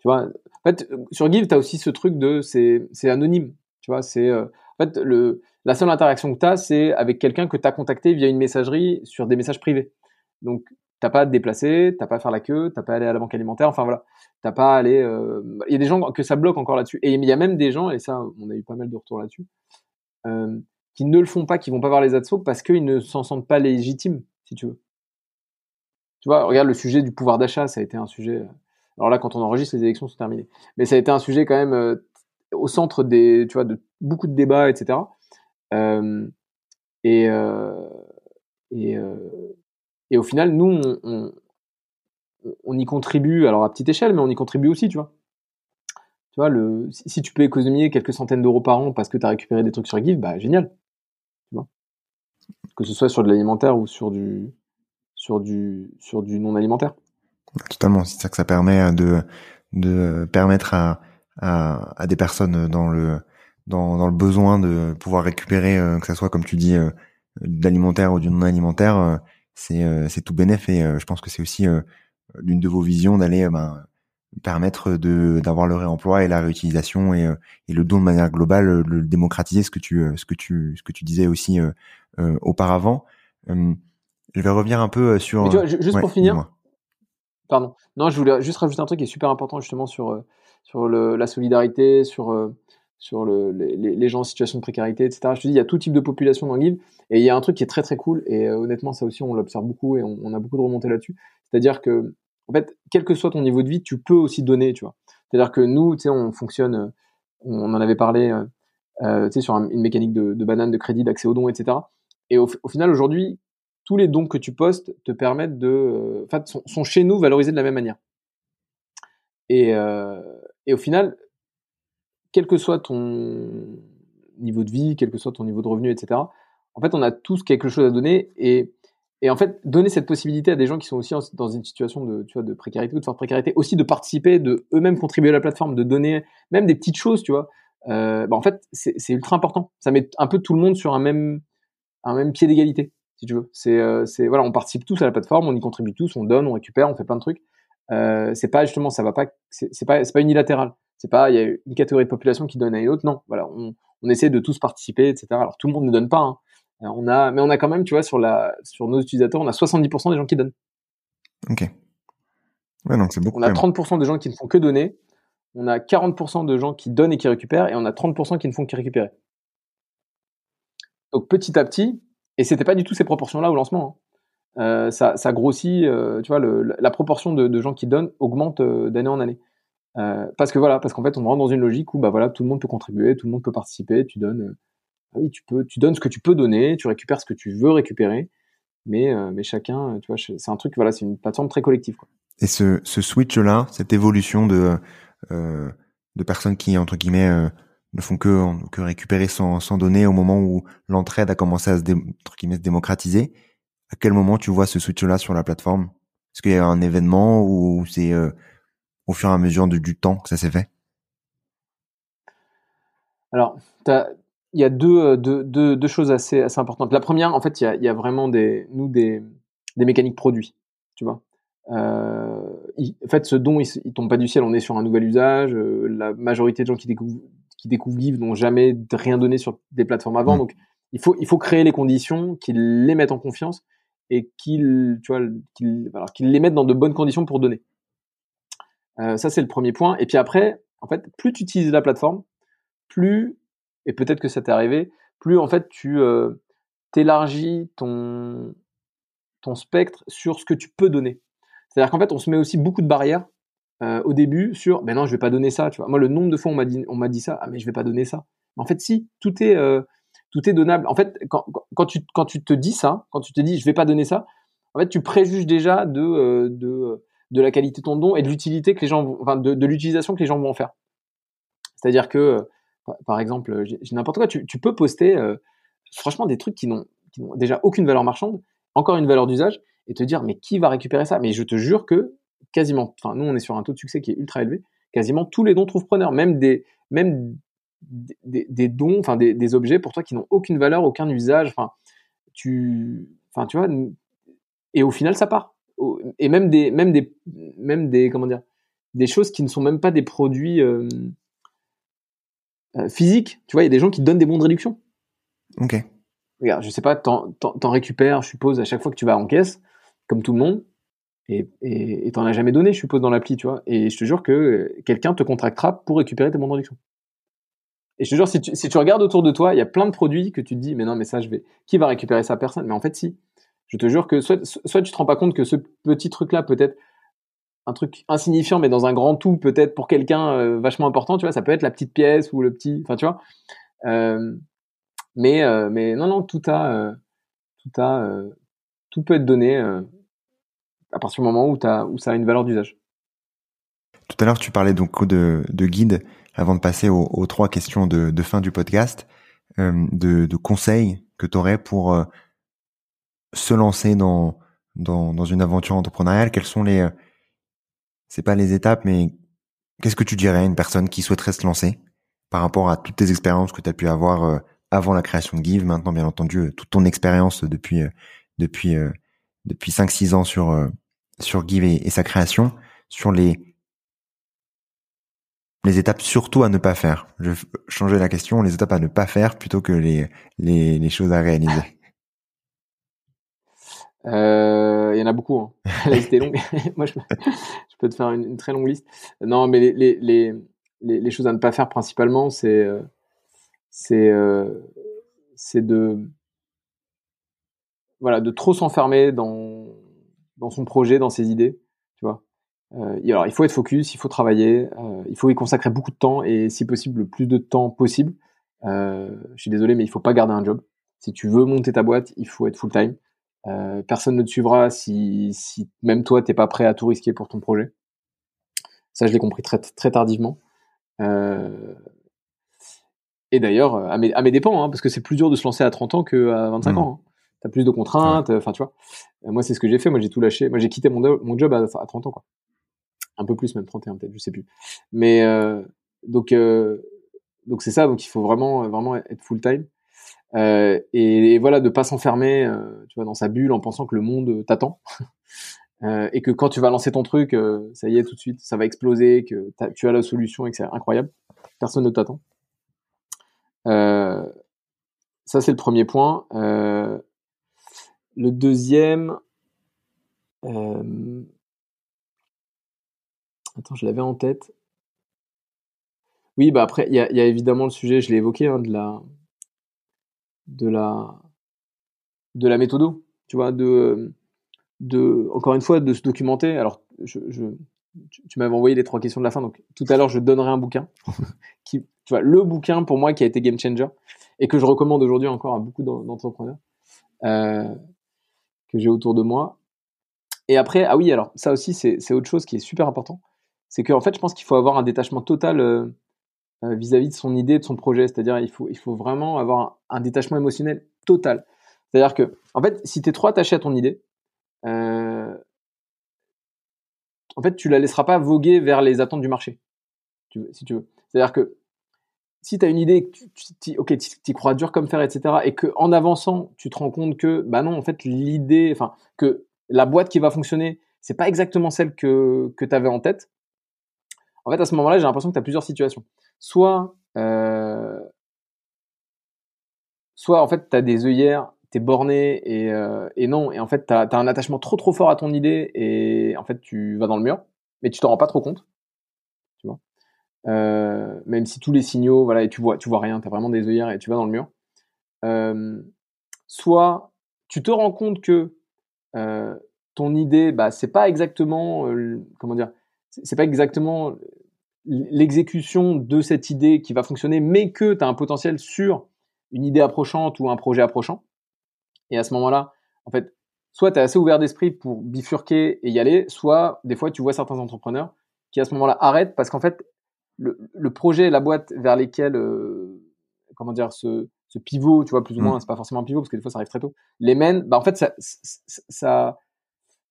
Tu vois, en fait, sur Give, tu as aussi ce truc de c'est anonyme. Tu vois, c'est euh, en fait le, la seule interaction que tu as, c'est avec quelqu'un que tu as contacté via une messagerie sur des messages privés. Donc, t'as pas à te déplacer, t'as pas à faire la queue, t'as pas à aller à la banque alimentaire. Enfin voilà, T'as pas à aller. Euh, il y a des gens que ça bloque encore là-dessus. Et il y a même des gens, et ça, on a eu pas mal de retours là-dessus, euh, qui ne le font pas, qui vont pas voir les ADSO parce qu'ils ne s'en sentent pas légitimes, si tu veux. Tu vois, regarde le sujet du pouvoir d'achat, ça a été un sujet. Alors là, quand on enregistre, les élections sont terminées. Mais ça a été un sujet quand même euh, au centre des, tu vois, de beaucoup de débats, etc. Euh, et, euh, et, et au final, nous, on, on y contribue, alors à petite échelle, mais on y contribue aussi, tu vois. Tu vois, le, si tu peux économiser quelques centaines d'euros par an parce que tu as récupéré des trucs sur Give, bah génial. Tu vois. Que ce soit sur de l'alimentaire ou sur du, sur du, sur du non alimentaire. Totalement, c'est ça que ça permet de, de permettre à, à, des personnes dans le, dans, dans, le besoin de pouvoir récupérer, euh, que ce soit comme tu dis, euh, de l'alimentaire ou du non alimentaire, euh, c'est, c'est tout bénéf et je pense que c'est aussi l'une de vos visions d'aller euh, ben, permettre de d'avoir le réemploi et la réutilisation et, euh, et le don de manière globale, le démocratiser, ce que tu euh, ce que tu ce que tu disais aussi euh, auparavant. je vais revenir un peu sur. Tu vois, juste pour finir. Pardon. Non, je voulais juste rajouter un truc qui est super important justement sur sur le, la solidarité, sur sur le, les, gens en situation de précarité, etc. Je te dis, il y a tout type de population dans Give, et il y a un truc qui est très très cool, et honnêtement, ça aussi, on l'observe beaucoup, et on, a beaucoup de remontées là-dessus. C'est-à-dire que, en fait, quel que soit ton niveau de vie, tu peux aussi donner, tu vois. C'est-à-dire que nous, tu sais, on fonctionne, on en avait parlé, euh, euh tu sais, sur une mécanique de, banane, de crédit, d'accès aux dons, etc. Et au, final, aujourd'hui, tous les dons que tu postes te permettent de, euh, en fait, sont, sont, chez nous valorisés de la même manière. Et, euh, et au final, quel que soit ton niveau de vie, quel que soit ton niveau de revenu, etc. En fait, on a tous quelque chose à donner et et en fait, donner cette possibilité à des gens qui sont aussi dans une situation de, tu vois, de précarité ou de forte précarité, aussi de participer, de eux-mêmes contribuer à la plateforme, de donner même des petites choses, tu vois. Euh, bah en fait, c'est ultra important. Ça met un peu tout le monde sur un même, un même pied d'égalité, si tu veux. C'est, euh, voilà, on participe tous à la plateforme, on y contribue tous, on donne, on récupère, on fait plein de trucs. Euh, c'est pas justement, ça va pas, c'est pas, pas unilatéral. C'est pas, il y a une catégorie de population qui donne à une autre. Non, voilà, on, on essaie de tous participer, etc. Alors tout le monde ne donne pas. Hein on a, mais on a quand même, tu vois, sur la, sur nos utilisateurs, on a 70% des gens qui donnent. Ok. Ouais, donc c'est beaucoup. On a 30% des gens qui ne font que donner. On a 40% de gens qui donnent et qui récupèrent, et on a 30% qui ne font que récupérer. Donc petit à petit, et c'était pas du tout ces proportions-là au lancement. Hein. Euh, ça, ça, grossit, euh, tu vois, le, la proportion de, de, gens qui donnent augmente euh, d'année en année. Euh, parce que voilà, parce qu'en fait, on rentre dans une logique où bah voilà, tout le monde peut contribuer, tout le monde peut participer, tu donnes euh, ah oui, tu peux, tu donnes ce que tu peux donner, tu récupères ce que tu veux récupérer, mais, euh, mais chacun, tu vois, c'est un truc, voilà, c'est une plateforme très collective. Et ce, ce switch-là, cette évolution de, de personnes qui, entre guillemets, ne font que, que récupérer sans, sans donner au moment où l'entraide a commencé à se, entre guillemets, se démocratiser, à quel moment tu vois ce switch-là sur la plateforme? Est-ce qu'il y a un événement ou c'est au fur et à mesure du, du temps que ça s'est fait? Alors, il y a deux, euh, deux, deux, deux, choses assez, assez importantes. La première, en fait, il y a, il y a vraiment des, nous, des, des mécaniques produits, tu vois. Euh, en fait, ce don, il, il, tombe pas du ciel. On est sur un nouvel usage. Euh, la majorité de gens qui découvrent, qui découvrent Give n'ont jamais rien donné sur des plateformes avant. Mmh. Donc, il faut, il faut créer les conditions, qu'ils les mettent en confiance et qu'ils, tu vois, qu'ils, alors, qu'ils les mettent dans de bonnes conditions pour donner. Euh, ça, c'est le premier point. Et puis après, en fait, plus tu utilises la plateforme, plus et peut-être que ça t'est arrivé, plus en fait tu, euh, t'élargis ton, ton spectre sur ce que tu peux donner. C'est-à-dire qu'en fait, on se met aussi beaucoup de barrières euh, au début sur, ben non, je vais pas donner ça. Moi, le nombre de fois on m'a dit, on m'a dit ça, ah mais je vais pas donner ça. en fait, si, tout est, euh, tout est donnable. En fait, quand, quand, tu, quand tu te dis ça, quand tu te dis, je vais pas donner ça, en fait, tu préjuges déjà de, de, de la qualité de ton don et de l'utilité que les gens, de, l'utilisation que les gens vont en faire. C'est-à-dire que, par exemple, j'ai n'importe quoi, tu, peux poster, franchement, des trucs qui n'ont, qui n'ont déjà aucune valeur marchande, encore une valeur d'usage, et te dire, mais qui va récupérer ça? Mais je te jure que quasiment, enfin, nous, on est sur un taux de succès qui est ultra élevé, quasiment tous les dons trouvent preneur, même des, même des, des dons, enfin, des, des, objets pour toi qui n'ont aucune valeur, aucun usage, enfin, tu, enfin, tu vois, et au final, ça part. Et même des, même des, même des, comment dire, des choses qui ne sont même pas des produits euh, euh, physiques. Tu vois, il y a des gens qui donnent des bons de réduction. Ok. Regarde, je sais pas, t'en, t'en récupères, je suppose, à chaque fois que tu vas en caisse, comme tout le monde, et, et, t'en as jamais donné, je suppose, dans l'appli, tu vois. Et je te jure que quelqu'un te contractera pour récupérer tes bons de réduction. Et je te jure, si tu, si tu regardes autour de toi, il y a plein de produits que tu te dis, mais non, mais ça, je vais. Qui va récupérer ça? Personne. Mais en fait, si. Je te jure que soit, soit tu te rends pas compte que ce petit truc-là, peut-être un truc insignifiant, mais dans un grand tout, peut-être pour quelqu'un euh, vachement important, tu vois, ça peut être la petite pièce ou le petit. Enfin, tu vois. Euh, mais, euh, mais non, non, tout a. Tout a. Tout peut être donné à partir du moment où, où ça a une valeur d'usage. Tout à l'heure, tu parlais donc de, de guide avant de passer aux, trois questions de, de, fin du podcast, de, de, conseils que tu aurais pour se lancer dans, dans, une aventure entrepreneuriale. Quelles sont les, euh, c'est pas les étapes, mais qu'est-ce que tu dirais à une personne qui souhaiterait se lancer par rapport à toutes tes expériences que tu as pu avoir euh, avant la création de Give, maintenant bien entendu toute ton expérience depuis depuis depuis 5-6 ans sur euh, sur Give et, sa création, sur les les étapes surtout à ne pas faire? Je vais changer la question, les étapes à ne pas faire plutôt que les, les choses à réaliser. Euh, il y en a beaucoup. Hein. La liste est longue. Moi, je, peux te faire une, très longue liste. Non, mais les, les, les, les, choses à ne pas faire principalement, c'est euh, c'est c'est de voilà, de trop s'enfermer dans, dans son projet, dans ses idées, tu vois. Euh, alors, il faut être focus, il faut travailler, euh, il faut y consacrer beaucoup de temps et, si possible, le plus de temps possible. Euh, je suis désolé, mais il faut pas garder un job. Si tu veux monter ta boîte, il faut être full time. Euh, personne ne te suivra si, si même toi t'es pas prêt à tout risquer pour ton projet. Ça, je l'ai compris très très tardivement. Euh, et d'ailleurs, à mes, à mes dépens, hein, parce que c'est plus dur de se lancer à 30 ans qu'à 25 mmh. ans. Hein t'as plus de contraintes. Enfin, tu vois. Euh, moi, c'est ce que j'ai fait. Moi, j'ai tout lâché. Moi, j'ai quitté mon, mon job à, à, 30 ans, quoi. Un peu plus, même 31 peut-être, je sais plus. Mais euh, donc, euh, donc c'est ça. Donc, il faut vraiment, vraiment être full time. Euh, et, voilà, de pas s'enfermer, euh, tu vois, dans sa bulle en pensant que le monde t'attend. et que quand tu vas lancer ton truc, ça y est, tout de suite, ça va exploser, que tu as la solution et que c'est incroyable. Personne ne t'attend. ça, c'est le premier point. Euh, le deuxième. Euh, attends, je l'avais en tête. Oui, bah après, il y, a, évidemment le sujet, je l'ai évoqué, hein, de la. De la. de la méthodo. Tu vois, de. de encore une fois, de se documenter. Alors, je, tu, m'avais envoyé les trois questions de la fin, donc tout à l'heure, je donnerai un bouquin. qui, tu vois, le bouquin pour moi qui a été game changer et que je recommande aujourd'hui encore à beaucoup d'entrepreneurs. Euh, que j'ai autour de moi. Et après, ah oui, alors ça aussi, c'est autre chose qui est super important. C'est qu'en fait, je pense qu'il faut avoir un détachement total euh, euh, vis-à-vis de son idée, de son projet. C'est-à-dire, il faut, il faut vraiment avoir un, détachement émotionnel total. C'est-à-dire que, en fait, si tu es trop attaché à ton idée, euh, en fait, tu la laisseras pas voguer vers les attentes du marché, si tu veux. C'est-à-dire que si tu as une idée, tu, ok, tu crois dur comme fer, etc., et que en avançant, tu te rends compte que, bah non, en fait, l'idée, enfin, que la boîte qui va fonctionner, c'est pas exactement celle que, que tu avais en tête. En fait, à ce moment-là, j'ai l'impression que tu as plusieurs situations. Soit, euh, soit en fait, tu as des œillères, tu es borné et, euh, et, non, et en fait, tu as, un attachement trop trop fort à ton idée et en fait, tu vas dans le mur, mais tu t'en rends pas trop compte. Euh, même si tous les signaux, voilà, et tu vois, tu vois rien, tu as vraiment des œillères et tu vas dans le mur. Soit tu te rends compte que ton idée, bah, c'est pas exactement, comment dire, c'est pas exactement l'exécution de cette idée qui va fonctionner, mais que tu as un potentiel sur une idée approchante ou un projet approchant. Et à ce moment-là, en fait, soit tu es assez ouvert d'esprit pour bifurquer et y aller, soit des fois tu vois certains entrepreneurs qui à ce moment-là arrêtent parce qu'en fait, le, le, projet, la boîte vers lesquels, euh, comment dire, ce, ce, pivot, tu vois, plus ou moins, mmh. c'est pas forcément un pivot parce que des fois ça arrive très tôt, les mènent, bah en fait, ça, ça,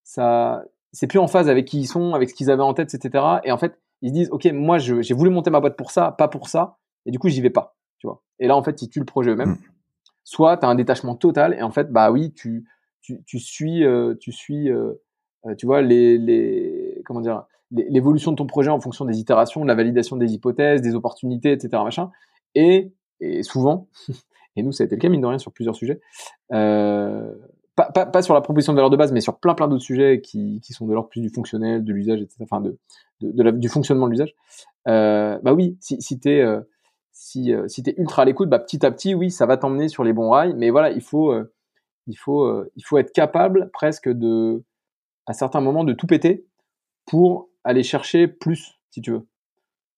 ça, c'est plus en phase avec qui ils sont, avec ce qu'ils avaient en tête, etc. Et en fait, ils se disent, ok, moi, j'ai voulu monter ma boîte pour ça, pas pour ça, et du coup, j'y vais pas, tu vois. Et là, en fait, ils tuent le projet eux-mêmes. Mmh. Soit tu as un détachement total, et en fait, bah oui, tu, tu, tu suis, euh, tu suis, euh, euh, tu vois, les, les, comment dire, l'évolution de ton projet en fonction des itérations, de la validation des hypothèses, des opportunités, etc. Machin. Et, et souvent, et nous, ça a été le cas, mine de rien, sur plusieurs sujets, euh, pas, sur la proposition de valeur de base, mais sur plein plein d'autres sujets qui, qui sont de l'ordre plus du fonctionnel, de l'usage, etc. Enfin, de, du fonctionnement de l'usage. Euh, bah oui, si, si t'es euh, euh, si es ultra à l'écoute, bah petit à petit, oui, ça va t'emmener sur les bons rails. Mais voilà, il faut euh, il faut il faut être capable presque de à certains moments de tout péter pour aller chercher plus, si tu veux.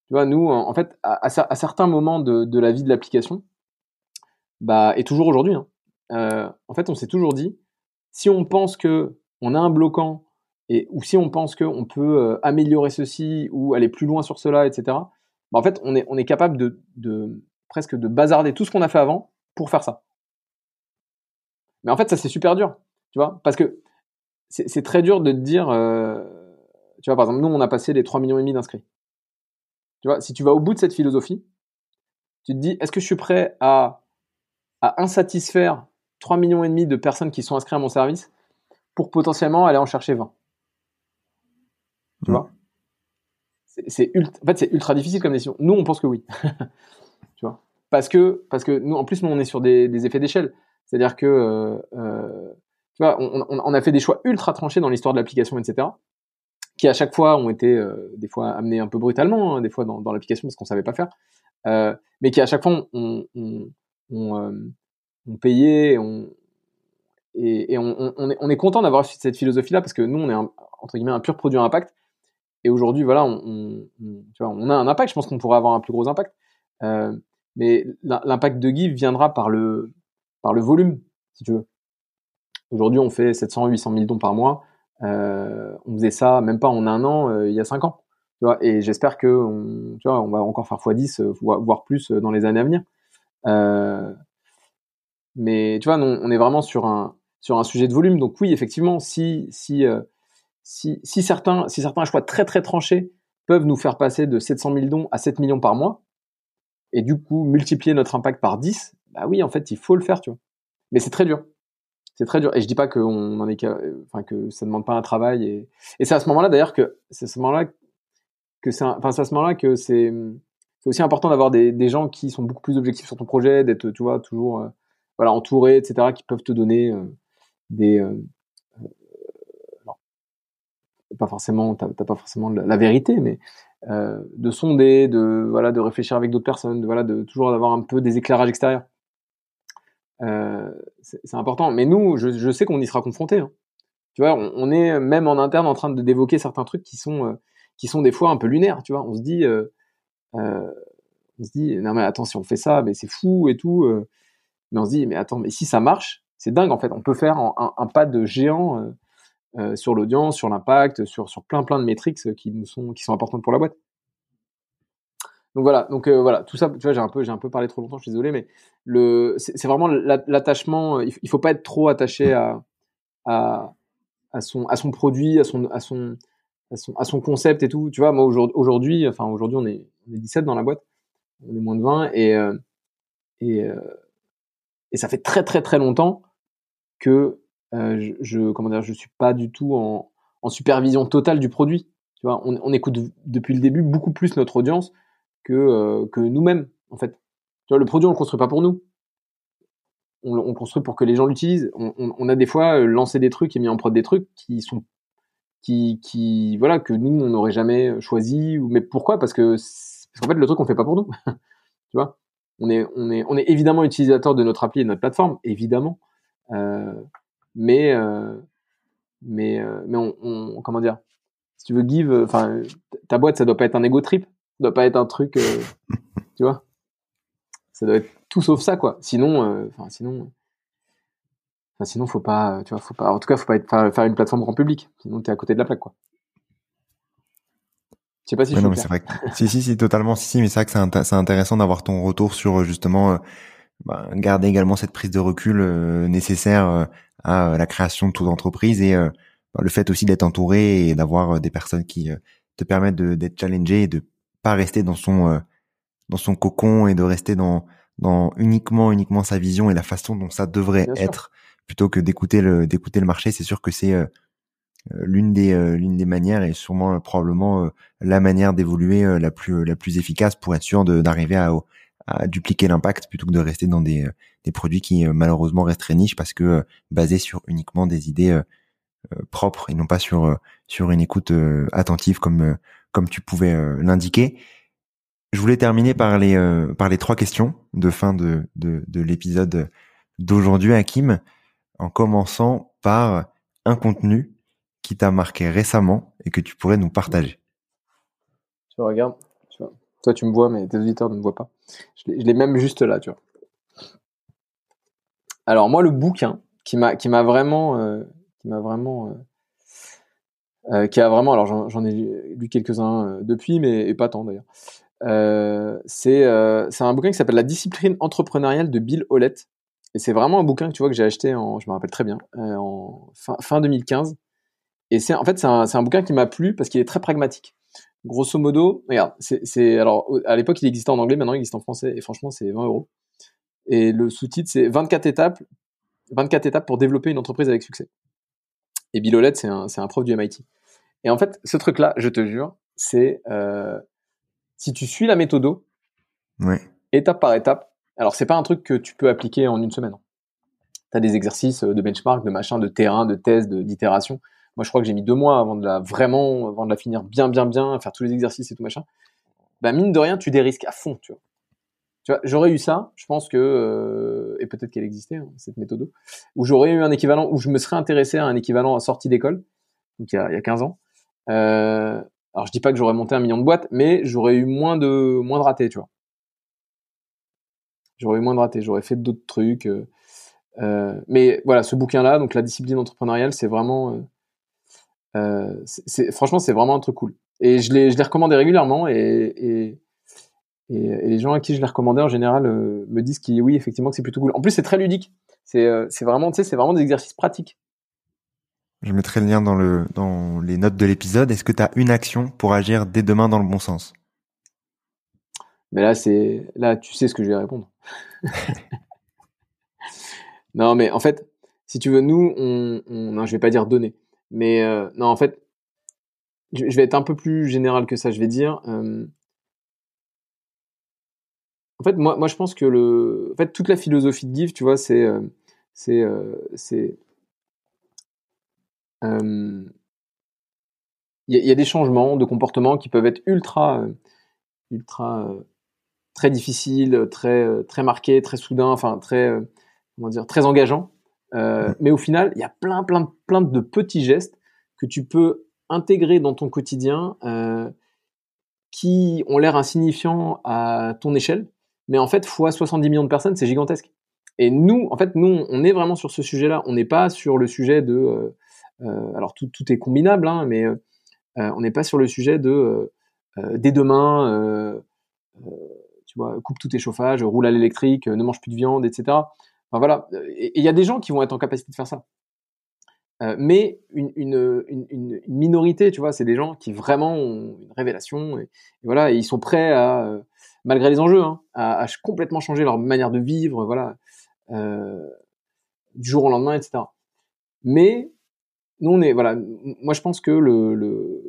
Tu vois, nous, en fait, à, à, certains moments de, de, la vie de l'application, bah, et toujours aujourd'hui, hein, en fait, on s'est toujours dit, si on pense que on a un bloquant, et, ou si on pense qu'on peut euh, améliorer ceci, ou aller plus loin sur cela, etc., bah, en fait, on est, on est capable de, de presque de bazarder tout ce qu'on a fait avant pour faire ça. Mais en fait, ça, c'est super dur, tu vois, parce que c'est très dur de te dire, euh, tu vois, par exemple, nous, on a passé les 3 millions et demi d'inscrits. Tu vois, si tu vas au bout de cette philosophie, tu te dis, est-ce que je suis prêt à, à insatisfaire 3 millions et demi de personnes qui sont inscrites à mon service pour potentiellement aller en chercher 20 Tu mmh. vois? C'est ultra, en fait, c'est ultra difficile comme décision. Nous, on pense que oui. tu vois? Parce que, parce que nous, en plus, nous, on est sur des, des effets d'échelle. C'est-à-dire que euh, euh, tu vois, on, on, a fait des choix ultra tranchés dans l'histoire de l'application, etc., qui à chaque fois ont été euh, des fois amenés un peu brutalement, hein, des fois dans, dans l'application parce qu'on savait pas faire, mais qui à chaque fois ont, on, on, payé, on, et, on, on, est, on est content d'avoir cette philosophie-là parce que nous, on est un, entre guillemets un pur produit impact. Et aujourd'hui, voilà, on, a un impact. Je pense qu'on pourrait avoir un plus gros impact. Euh, mais l'impact de Give viendra par le, volume, si tu veux. Aujourd'hui, on fait 700, 800 000 dons par mois. Euh, on faisait ça même pas en un an, euh, il y a cinq ans. Tu vois, et j'espère que on, va encore faire x10, euh, voire plus dans les années à venir. Mais tu vois, on est vraiment sur un, sur un sujet de volume. Donc oui, effectivement, si, si, si, si, certains, si certains choix très très tranchés peuvent nous faire passer de 700 000 dons à 7 millions par mois, et du coup multiplier notre impact par 10, bah oui, en fait, il faut le faire, tu vois. Mais c'est très dur c'est très dur. Et je dis pas que on en est enfin que ça demande pas un travail. Et, et c'est à ce moment-là d'ailleurs que c'est ce moment-là que c'est, enfin à ce moment-là que c'est aussi important d'avoir des, des gens qui sont beaucoup plus objectifs sur ton projet, d'être tu vois toujours euh, voilà entouré, etc. qui peuvent te donner euh, des euh, pas forcément t'as, pas forcément la, vérité, mais de sonder, de voilà de réfléchir avec d'autres personnes, de voilà de toujours avoir un peu des éclairages extérieurs. Euh, c'est important. Mais nous, je, sais qu'on y sera confronté. Hein. Tu vois, on, est même en interne en train d'évoquer certains trucs qui sont euh, qui sont des fois un peu lunaires. Tu vois, on se dit, euh, euh on se dit, non mais attends, si on fait ça, mais c'est fou et tout. Mais on se dit, mais attends, mais si ça marche, c'est dingue en fait. On peut faire un, pas de géant sur l'audience, sur l'impact, sur sur plein plein de métriques qui nous sont qui sont importantes pour la boîte. Donc voilà, donc euh, voilà, tout ça, tu vois, j'ai un peu, j'ai un peu parlé trop longtemps, je suis désolé, mais le, c'est vraiment l'attachement. Euh, il faut pas être trop attaché à, à, à son, à son produit, à son, à son, à son, concept et tout. Tu vois, moi aujourd'hui, enfin aujourd'hui, on est, on est 17 dans la boîte, on est moins de 20 et euh, et et ça fait très très très longtemps que je, je, comment dire, je suis pas du tout en, en supervision totale du produit. Tu vois, on, écoute depuis le début beaucoup plus notre audience que, euh, que nous-mêmes, en fait. Le produit, on le construit pas pour nous. On, on construit pour que les gens l'utilisent. On, on, on, a des fois euh, lancé des trucs et mis en prod des trucs qui sont qui, qui voilà que nous on n'aurait jamais choisi ou mais pourquoi? Parce que parce qu'en fait le truc on fait pas pour nous tu vois? On est on est on est évidemment utilisateur de notre appli et de notre plateforme évidemment mais mais mais on, comment dire si tu veux give enfin ta boîte ça doit pas être un ego trip ça doit pas être un truc tu vois ça doit être tout sauf ça quoi sinon enfin sinon sinon, faut pas, tu vois, faut pas. En tout cas, faut pas être, faire une plateforme grand public. Sinon, tu es à côté de la plaque, quoi. Sais pas si je non, c'est vrai si, si, si, totalement, si, si, mais c'est vrai que c'est intéressant d'avoir ton retour sur euh, justement euh, bah, garder également cette prise de recul euh, nécessaire à la création de toute entreprise et bah, le fait aussi d'être entouré et d'avoir des personnes qui te permettent d'être challengé et de pas rester dans son dans son cocon et de rester dans dans uniquement uniquement sa vision et la façon dont ça devrait être plutôt que d'écouter le d'écouter le marché. C'est sûr que c'est l'une des euh, l'une des manières et sûrement probablement la manière d'évoluer la plus la plus efficace pour être sûr d'arriver à, à dupliquer l'impact plutôt que de rester dans des des produits qui malheureusement restent très niches parce que basés sur uniquement des idées propres et non pas sur sur une écoute attentive comme comme tu pouvais l'indiquer. Je voulais terminer par les par les trois questions de fin de de, de l'épisode d'aujourd'hui, Hakim en commençant par un contenu qui t'a marqué récemment et que tu pourrais nous partager. Tu regardes, tu toi tu me vois, mais tes auditeurs ne me voient pas. Je l'ai même juste là, tu vois. Alors moi, le bouquin qui m'a vraiment euh, qui m'a vraiment euh, euh, qui a vraiment alors j'en ai lu quelques-uns depuis, mais pas tant d'ailleurs. c'est c'est un bouquin qui s'appelle La discipline entrepreneuriale de Bill Hollett. Et c'est vraiment un bouquin que tu vois que j'ai acheté en, je me rappelle très bien, euh, en fin, fin 2015. Et c'est en fait c'est un, un, bouquin qui m'a plu parce qu'il est très pragmatique. Grosso modo, regarde, c'est alors à l'époque il existait en anglais, maintenant il existe en français et franchement c'est 20 euros. Et le sous-titre c'est 24 étapes, 24 étapes pour développer une entreprise avec succès. Et Bill c'est un, un prof du MIT. Et en fait ce truc là, je te jure, c'est euh, si tu suis la méthode, étape par étape, alors, c'est pas un truc que tu peux appliquer en une semaine. Tu as des exercices de benchmark, de machin, de terrain, de thèse, d'itération. Moi, je crois que j'ai mis deux mois avant de la vraiment, avant de la finir bien, bien, bien, faire tous les exercices et tout machin. Bah, mine de rien, tu dérisques à fond, tu vois. J'aurais eu ça, je pense que, euh, et peut-être qu'elle existait, hein, cette méthode, où j'aurais eu un équivalent, où je me serais intéressé à un équivalent à sortie d'école, donc il y, a, il y a 15 ans. Euh, alors je dis pas que j'aurais monté un million de boîtes, mais j'aurais eu moins de, moins de ratés, tu vois j'aurais eu moins de ratés, j'aurais fait d'autres trucs. Euh, mais voilà, ce bouquin-là, donc la discipline entrepreneuriale, c'est vraiment, c'est, franchement, c'est vraiment un truc cool. Et je l'ai recommandé régulièrement et, et, et, les gens à qui je l'ai recommandé en général me disent que oui, effectivement, que c'est plutôt cool. En plus, c'est très ludique. C'est, c'est vraiment, tu sais, c'est vraiment des exercices pratiques. Je mettrai le lien dans le dans les notes de l'épisode. Est-ce que tu as une action pour agir dès demain dans le bon sens? Mais là, c'est là, tu sais ce que je vais répondre. non, mais en fait, si tu veux, nous, on, non, je vais pas dire donner, mais euh, non, en fait, je, vais être un peu plus général que ça. Je vais dire, euh, en fait, moi, moi, je pense que le, en fait, toute la philosophie de Give, tu vois, c'est, euh, c'est, c'est, il y, y, a des changements de comportement qui peuvent être ultra, ultra très difficile, très euh, très très soudain, enfin très euh, comment dire, très engageant. Euh, mais au final, il y a plein plein plein de petits gestes que tu peux intégrer dans ton quotidien qui ont l'air insignifiants à ton échelle, mais en fait, fois 70 millions de personnes, c'est gigantesque. Et nous, en fait, nous, on est vraiment sur ce sujet-là. On n'est pas sur le sujet de, alors tout, tout est combinable, hein, mais on n'est pas sur le sujet de dès demain tu vois, coupe tous tes chauffages, roule à l'électrique, ne mange plus de viande, etc. Enfin, voilà. Il y a des gens qui vont être en capacité de faire ça. Euh, mais une, minorité, tu vois, c'est des gens qui vraiment ont une révélation et, voilà, ils sont prêts à, euh, malgré les enjeux, hein, à, complètement changer leur manière de vivre, voilà, euh, du jour au lendemain, etc. Mais nous, on est, voilà, moi je pense que le,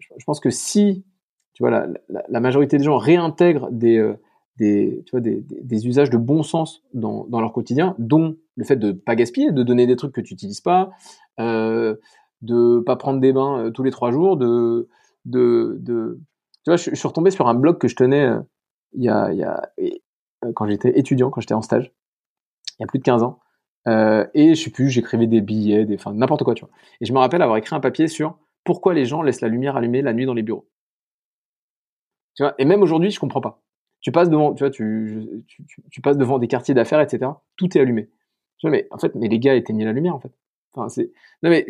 je pense que si tu vois, la, la, majorité des gens réintègrent des, des, tu vois, des, des, usages de bon sens dans, dans, leur quotidien, dont le fait de pas gaspiller, de donner des trucs que tu n'utilises pas, euh, de pas prendre des bains euh, tous les trois jours, de, de, de... tu vois, je, suis retombé sur un blog que je tenais euh, il y a, y a quand j'étais étudiant, quand j'étais en stage, il y a plus de 15 ans. Euh, et je sais plus, j'écrivais des billets, des, enfin n'importe quoi, tu vois. Et je me rappelle avoir écrit un papier sur pourquoi les gens laissent la lumière allumée la nuit dans les bureaux. Tu vois. Et même aujourd'hui, je comprends pas. Tu passes devant, tu vois, tu, tu, passes devant des quartiers d'affaires, etc. Tout est allumé. Tu vois, mais en fait, mais les gars éteignaient la lumière, en fait. Enfin, c'est, non mais,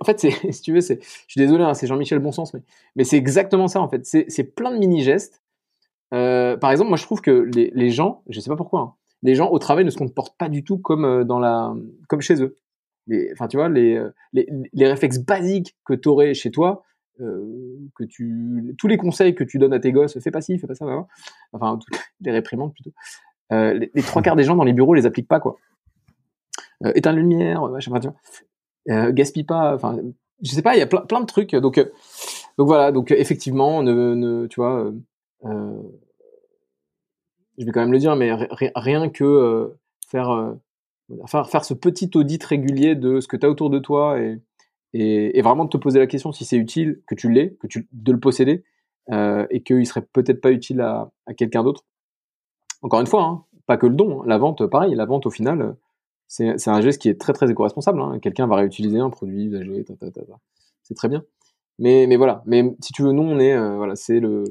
en fait, c'est, si tu veux, c'est, je suis désolé, hein, c'est Jean-Michel Bonsens, mais, mais c'est exactement ça, en fait. C'est, plein de mini gestes. Euh, par exemple, moi, je trouve que les, les gens, je sais pas pourquoi, hein, les gens au travail ne se comportent pas du tout comme euh, dans la, comme chez eux. Enfin, tu vois, les, euh, les, les réflexes basiques que tu aurais chez toi, que tu, tous les conseils que tu donnes à tes gosses, fais pas ci, fais pas ça, enfin, les réprimandes plutôt. Euh, les, trois quarts des gens dans les bureaux les appliquent pas, quoi. Euh, éteins la lumière, machin, tu vois. Euh, gaspille pas, enfin, je sais pas, il y a plein, plein de trucs. Donc, donc voilà, donc effectivement, ne, ne tu vois, je vais quand même le dire, mais rien que euh, faire, euh, faire, faire ce petit audit régulier de ce que tu as autour de toi et, et, vraiment de te poser la question si c'est utile, que tu l'aies, que tu, de le posséder euh, et qu'il serait peut-être pas utile à, à quelqu'un d'autre. Encore une fois, hein, pas que le don, hein, la vente, pareil, la vente au final, c'est un geste qui est très très éco-responsable. Hein. Quelqu'un va réutiliser un produit usagé, c'est très bien. Mais, mais voilà, mais si tu veux, nous on est, euh, voilà, c'est le,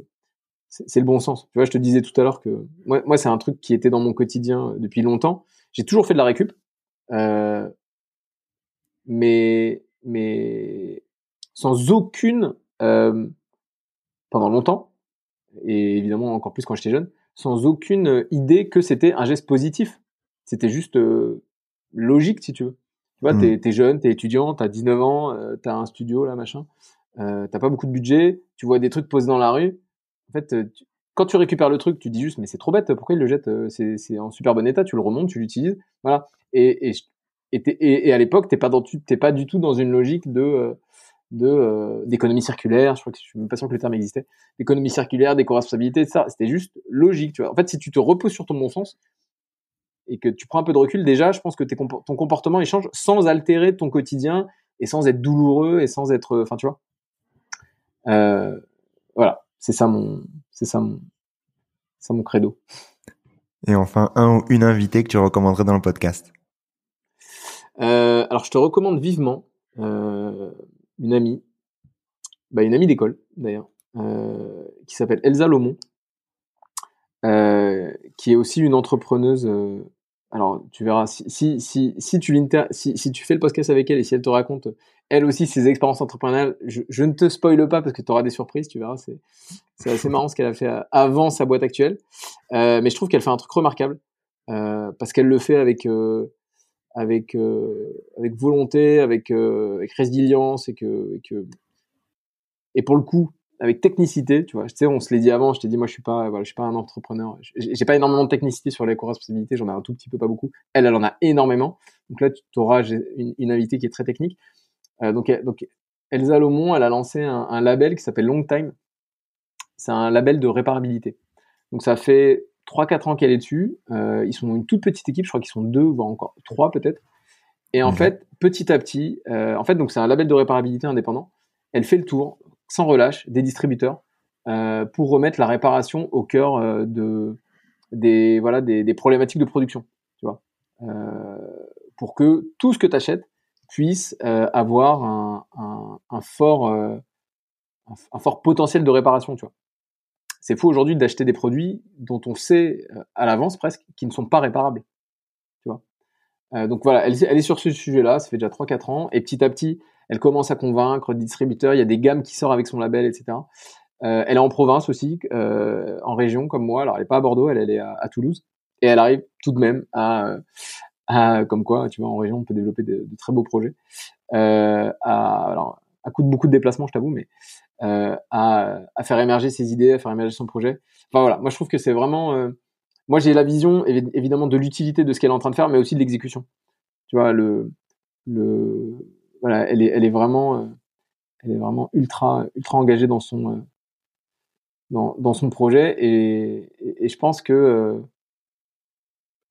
c'est le bon sens. Tu vois, je te disais tout à l'heure que moi, moi c'est un truc qui était dans mon quotidien depuis longtemps. J'ai toujours fait de la récup, euh, mais mais sans aucune euh, pendant longtemps et évidemment encore plus quand j'étais jeune, sans aucune idée que c'était un geste positif. C'était juste euh, logique si tu veux. Tu vois, mmh. t'es es jeune, t'es étudiant, t'as 19 ans, euh, t'as un studio là machin, t'as pas beaucoup de budget, tu vois des trucs posés dans la rue en fait, euh, quand tu récupères le truc, tu dis juste, mais c'est trop bête, pourquoi il le jette C'est en super bon état, tu le remontes, tu l'utilises, voilà. Et, et, et, à l'époque, t'es pas dans, t'es pas du tout dans une logique de euh, de d'économie circulaire. Je crois que je suis même pas sûr que le terme existait. D'économie circulaire, d'éco-responsabilité, ça. C'était juste logique, tu vois. En fait, si tu te reposes sur ton bon sens et que tu prends un peu de recul, déjà, je pense que ton comportement il change sans altérer ton quotidien et sans être douloureux et sans être, enfin, tu vois. Euh, voilà c'est ça mon, c'est ça mon, ça mon credo. Et enfin, un ou une invitée que tu recommanderais dans le podcast. Euh, alors, je te recommande vivement euh, une amie, bah, une amie d'école d'ailleurs, euh, qui s'appelle Elsa Lomont, qui est aussi une entrepreneuse alors tu verras si si si, tu si, tu fais le podcast avec elle et si elle te raconte elle aussi ses expériences entrepreneuriales, je, je ne te spoile pas parce que tu auras des surprises, tu verras, c'est c'est assez marrant ce qu'elle a fait avant sa boîte actuelle, mais je trouve qu'elle fait un truc remarquable parce qu'elle le fait avec avec euh, avec volonté, avec avec résilience et que, et pour le coup avec technicité, tu vois. Tu sais, on se l'est dit avant, je t'ai dit, moi, je suis pas, je suis pas un entrepreneur. J'ai pas énormément de technicité sur les responsabilités j'en ai un tout petit peu, pas beaucoup. Elle, elle en a énormément. Donc là, tu auras une, une invitée qui est très technique. Euh, donc, donc, Elsa Lomont, elle a lancé un label qui s'appelle Long Time. C'est un label de réparabilité. Donc, ça fait 3-4 ans qu'elle est dessus. Euh, ils sont une toute petite équipe, je crois qu'ils sont deux, voire encore trois peut-être. Et en fait, petit à petit, euh, en fait, donc c'est un label de réparabilité indépendant. Elle fait le tour sans relâche des distributeurs euh, pour remettre la réparation au cœur de des voilà des, des, problématiques de production, tu vois, pour que tout ce que tu achètes puisse avoir un, un, un fort un, un, fort potentiel de réparation, tu vois. C'est fou aujourd'hui d'acheter des produits dont on sait à l'avance presque qu'ils ne sont pas réparables, tu vois? donc voilà, elle, est sur ce sujet-là, ça fait déjà 3-4 ans, et petit à petit, elle commence à convaincre des distributeurs. Il y a des gammes qui sortent avec son label, etc. Euh, elle est en province aussi, euh, en région comme moi. Alors elle est pas à Bordeaux, elle, est à, Toulouse, et elle arrive tout de même à, comme quoi, tu vois, en région on peut développer de, très beaux projets. Euh, alors à coup de beaucoup de déplacements, je t'avoue, mais euh, à, à, faire émerger ses idées, à faire émerger son projet. Enfin voilà, moi je trouve que c'est vraiment, euh, moi j'ai la vision évidemment de l'utilité de ce qu'elle est en train de faire, mais aussi de l'exécution. Tu vois euh, elle est vraiment ultra, ultra engagée dans son, euh, dans, son projet et, je pense que, euh,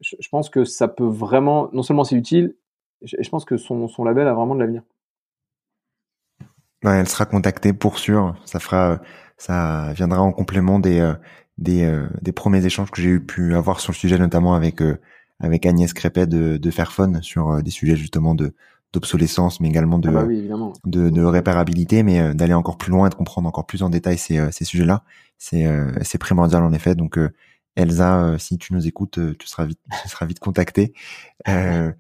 je, pense que ça peut vraiment, non seulement c'est utile, je, je pense que son, son label a vraiment de l'avenir. Ouais, elle sera contactée pour sûr. Ça fera, ça viendra en complément des, des, des premiers échanges que j'ai eu pu avoir sur le sujet, notamment avec avec Agnès Crépet de, de Fairphone sur des sujets justement de d'obsolescence, mais également de, Ah bah oui, euh, de, de réparabilité, mais euh, d'aller encore plus loin, de comprendre encore plus en détail ces, euh, ces sujets-là, c'est euh, c'est primordial en effet. Donc euh, Elsa, euh, si tu nous écoutes, euh, tu seras vite, tu seras vite contactée. Euh,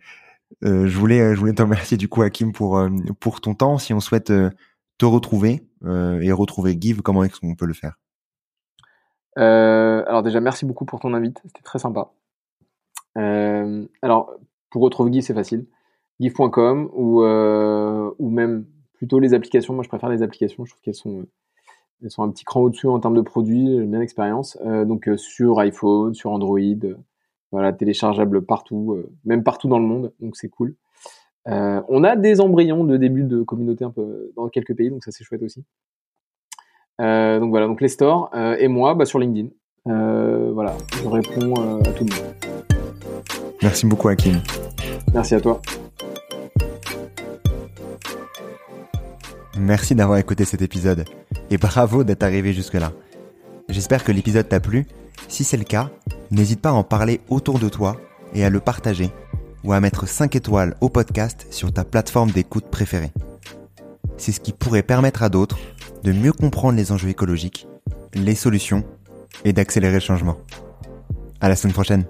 euh, je voulais, je voulais te remercier du coup, Hakim, pour euh, pour ton temps. Si on souhaite euh, retrouver euh, et retrouver Give, comment est-ce qu'on peut le faire? Euh, alors déjà, merci beaucoup pour ton invite, c'était très sympa. Euh, alors, pour retrouver Give, c'est facile. Give.com ou, même plutôt les applications. Moi, je préfère les applications. Je trouve qu'elles sont, un petit cran au-dessus en termes de produits. J'aime bien l'expérience. Donc, sur iPhone, sur Android, voilà, téléchargeable partout, même partout dans le monde. Donc, c'est cool. Euh, on a des embryons de début de communauté un peu dans quelques pays, donc ça c'est chouette aussi. Euh, donc voilà, donc les stores euh, et moi bah, sur LinkedIn. Euh, voilà, je réponds euh, à tout le monde. Merci beaucoup, Hakim. Merci à toi. Merci d'avoir écouté cet épisode et bravo d'être arrivé jusque-là. J'espère que l'épisode t'a plu. Si c'est le cas, n'hésite pas à en parler autour de toi et à le partager ou à mettre 5 étoiles au podcast sur ta plateforme d'écoute préférée. C'est ce qui pourrait permettre à d'autres de mieux comprendre les enjeux écologiques, les solutions et d'accélérer le changement. À la semaine prochaine.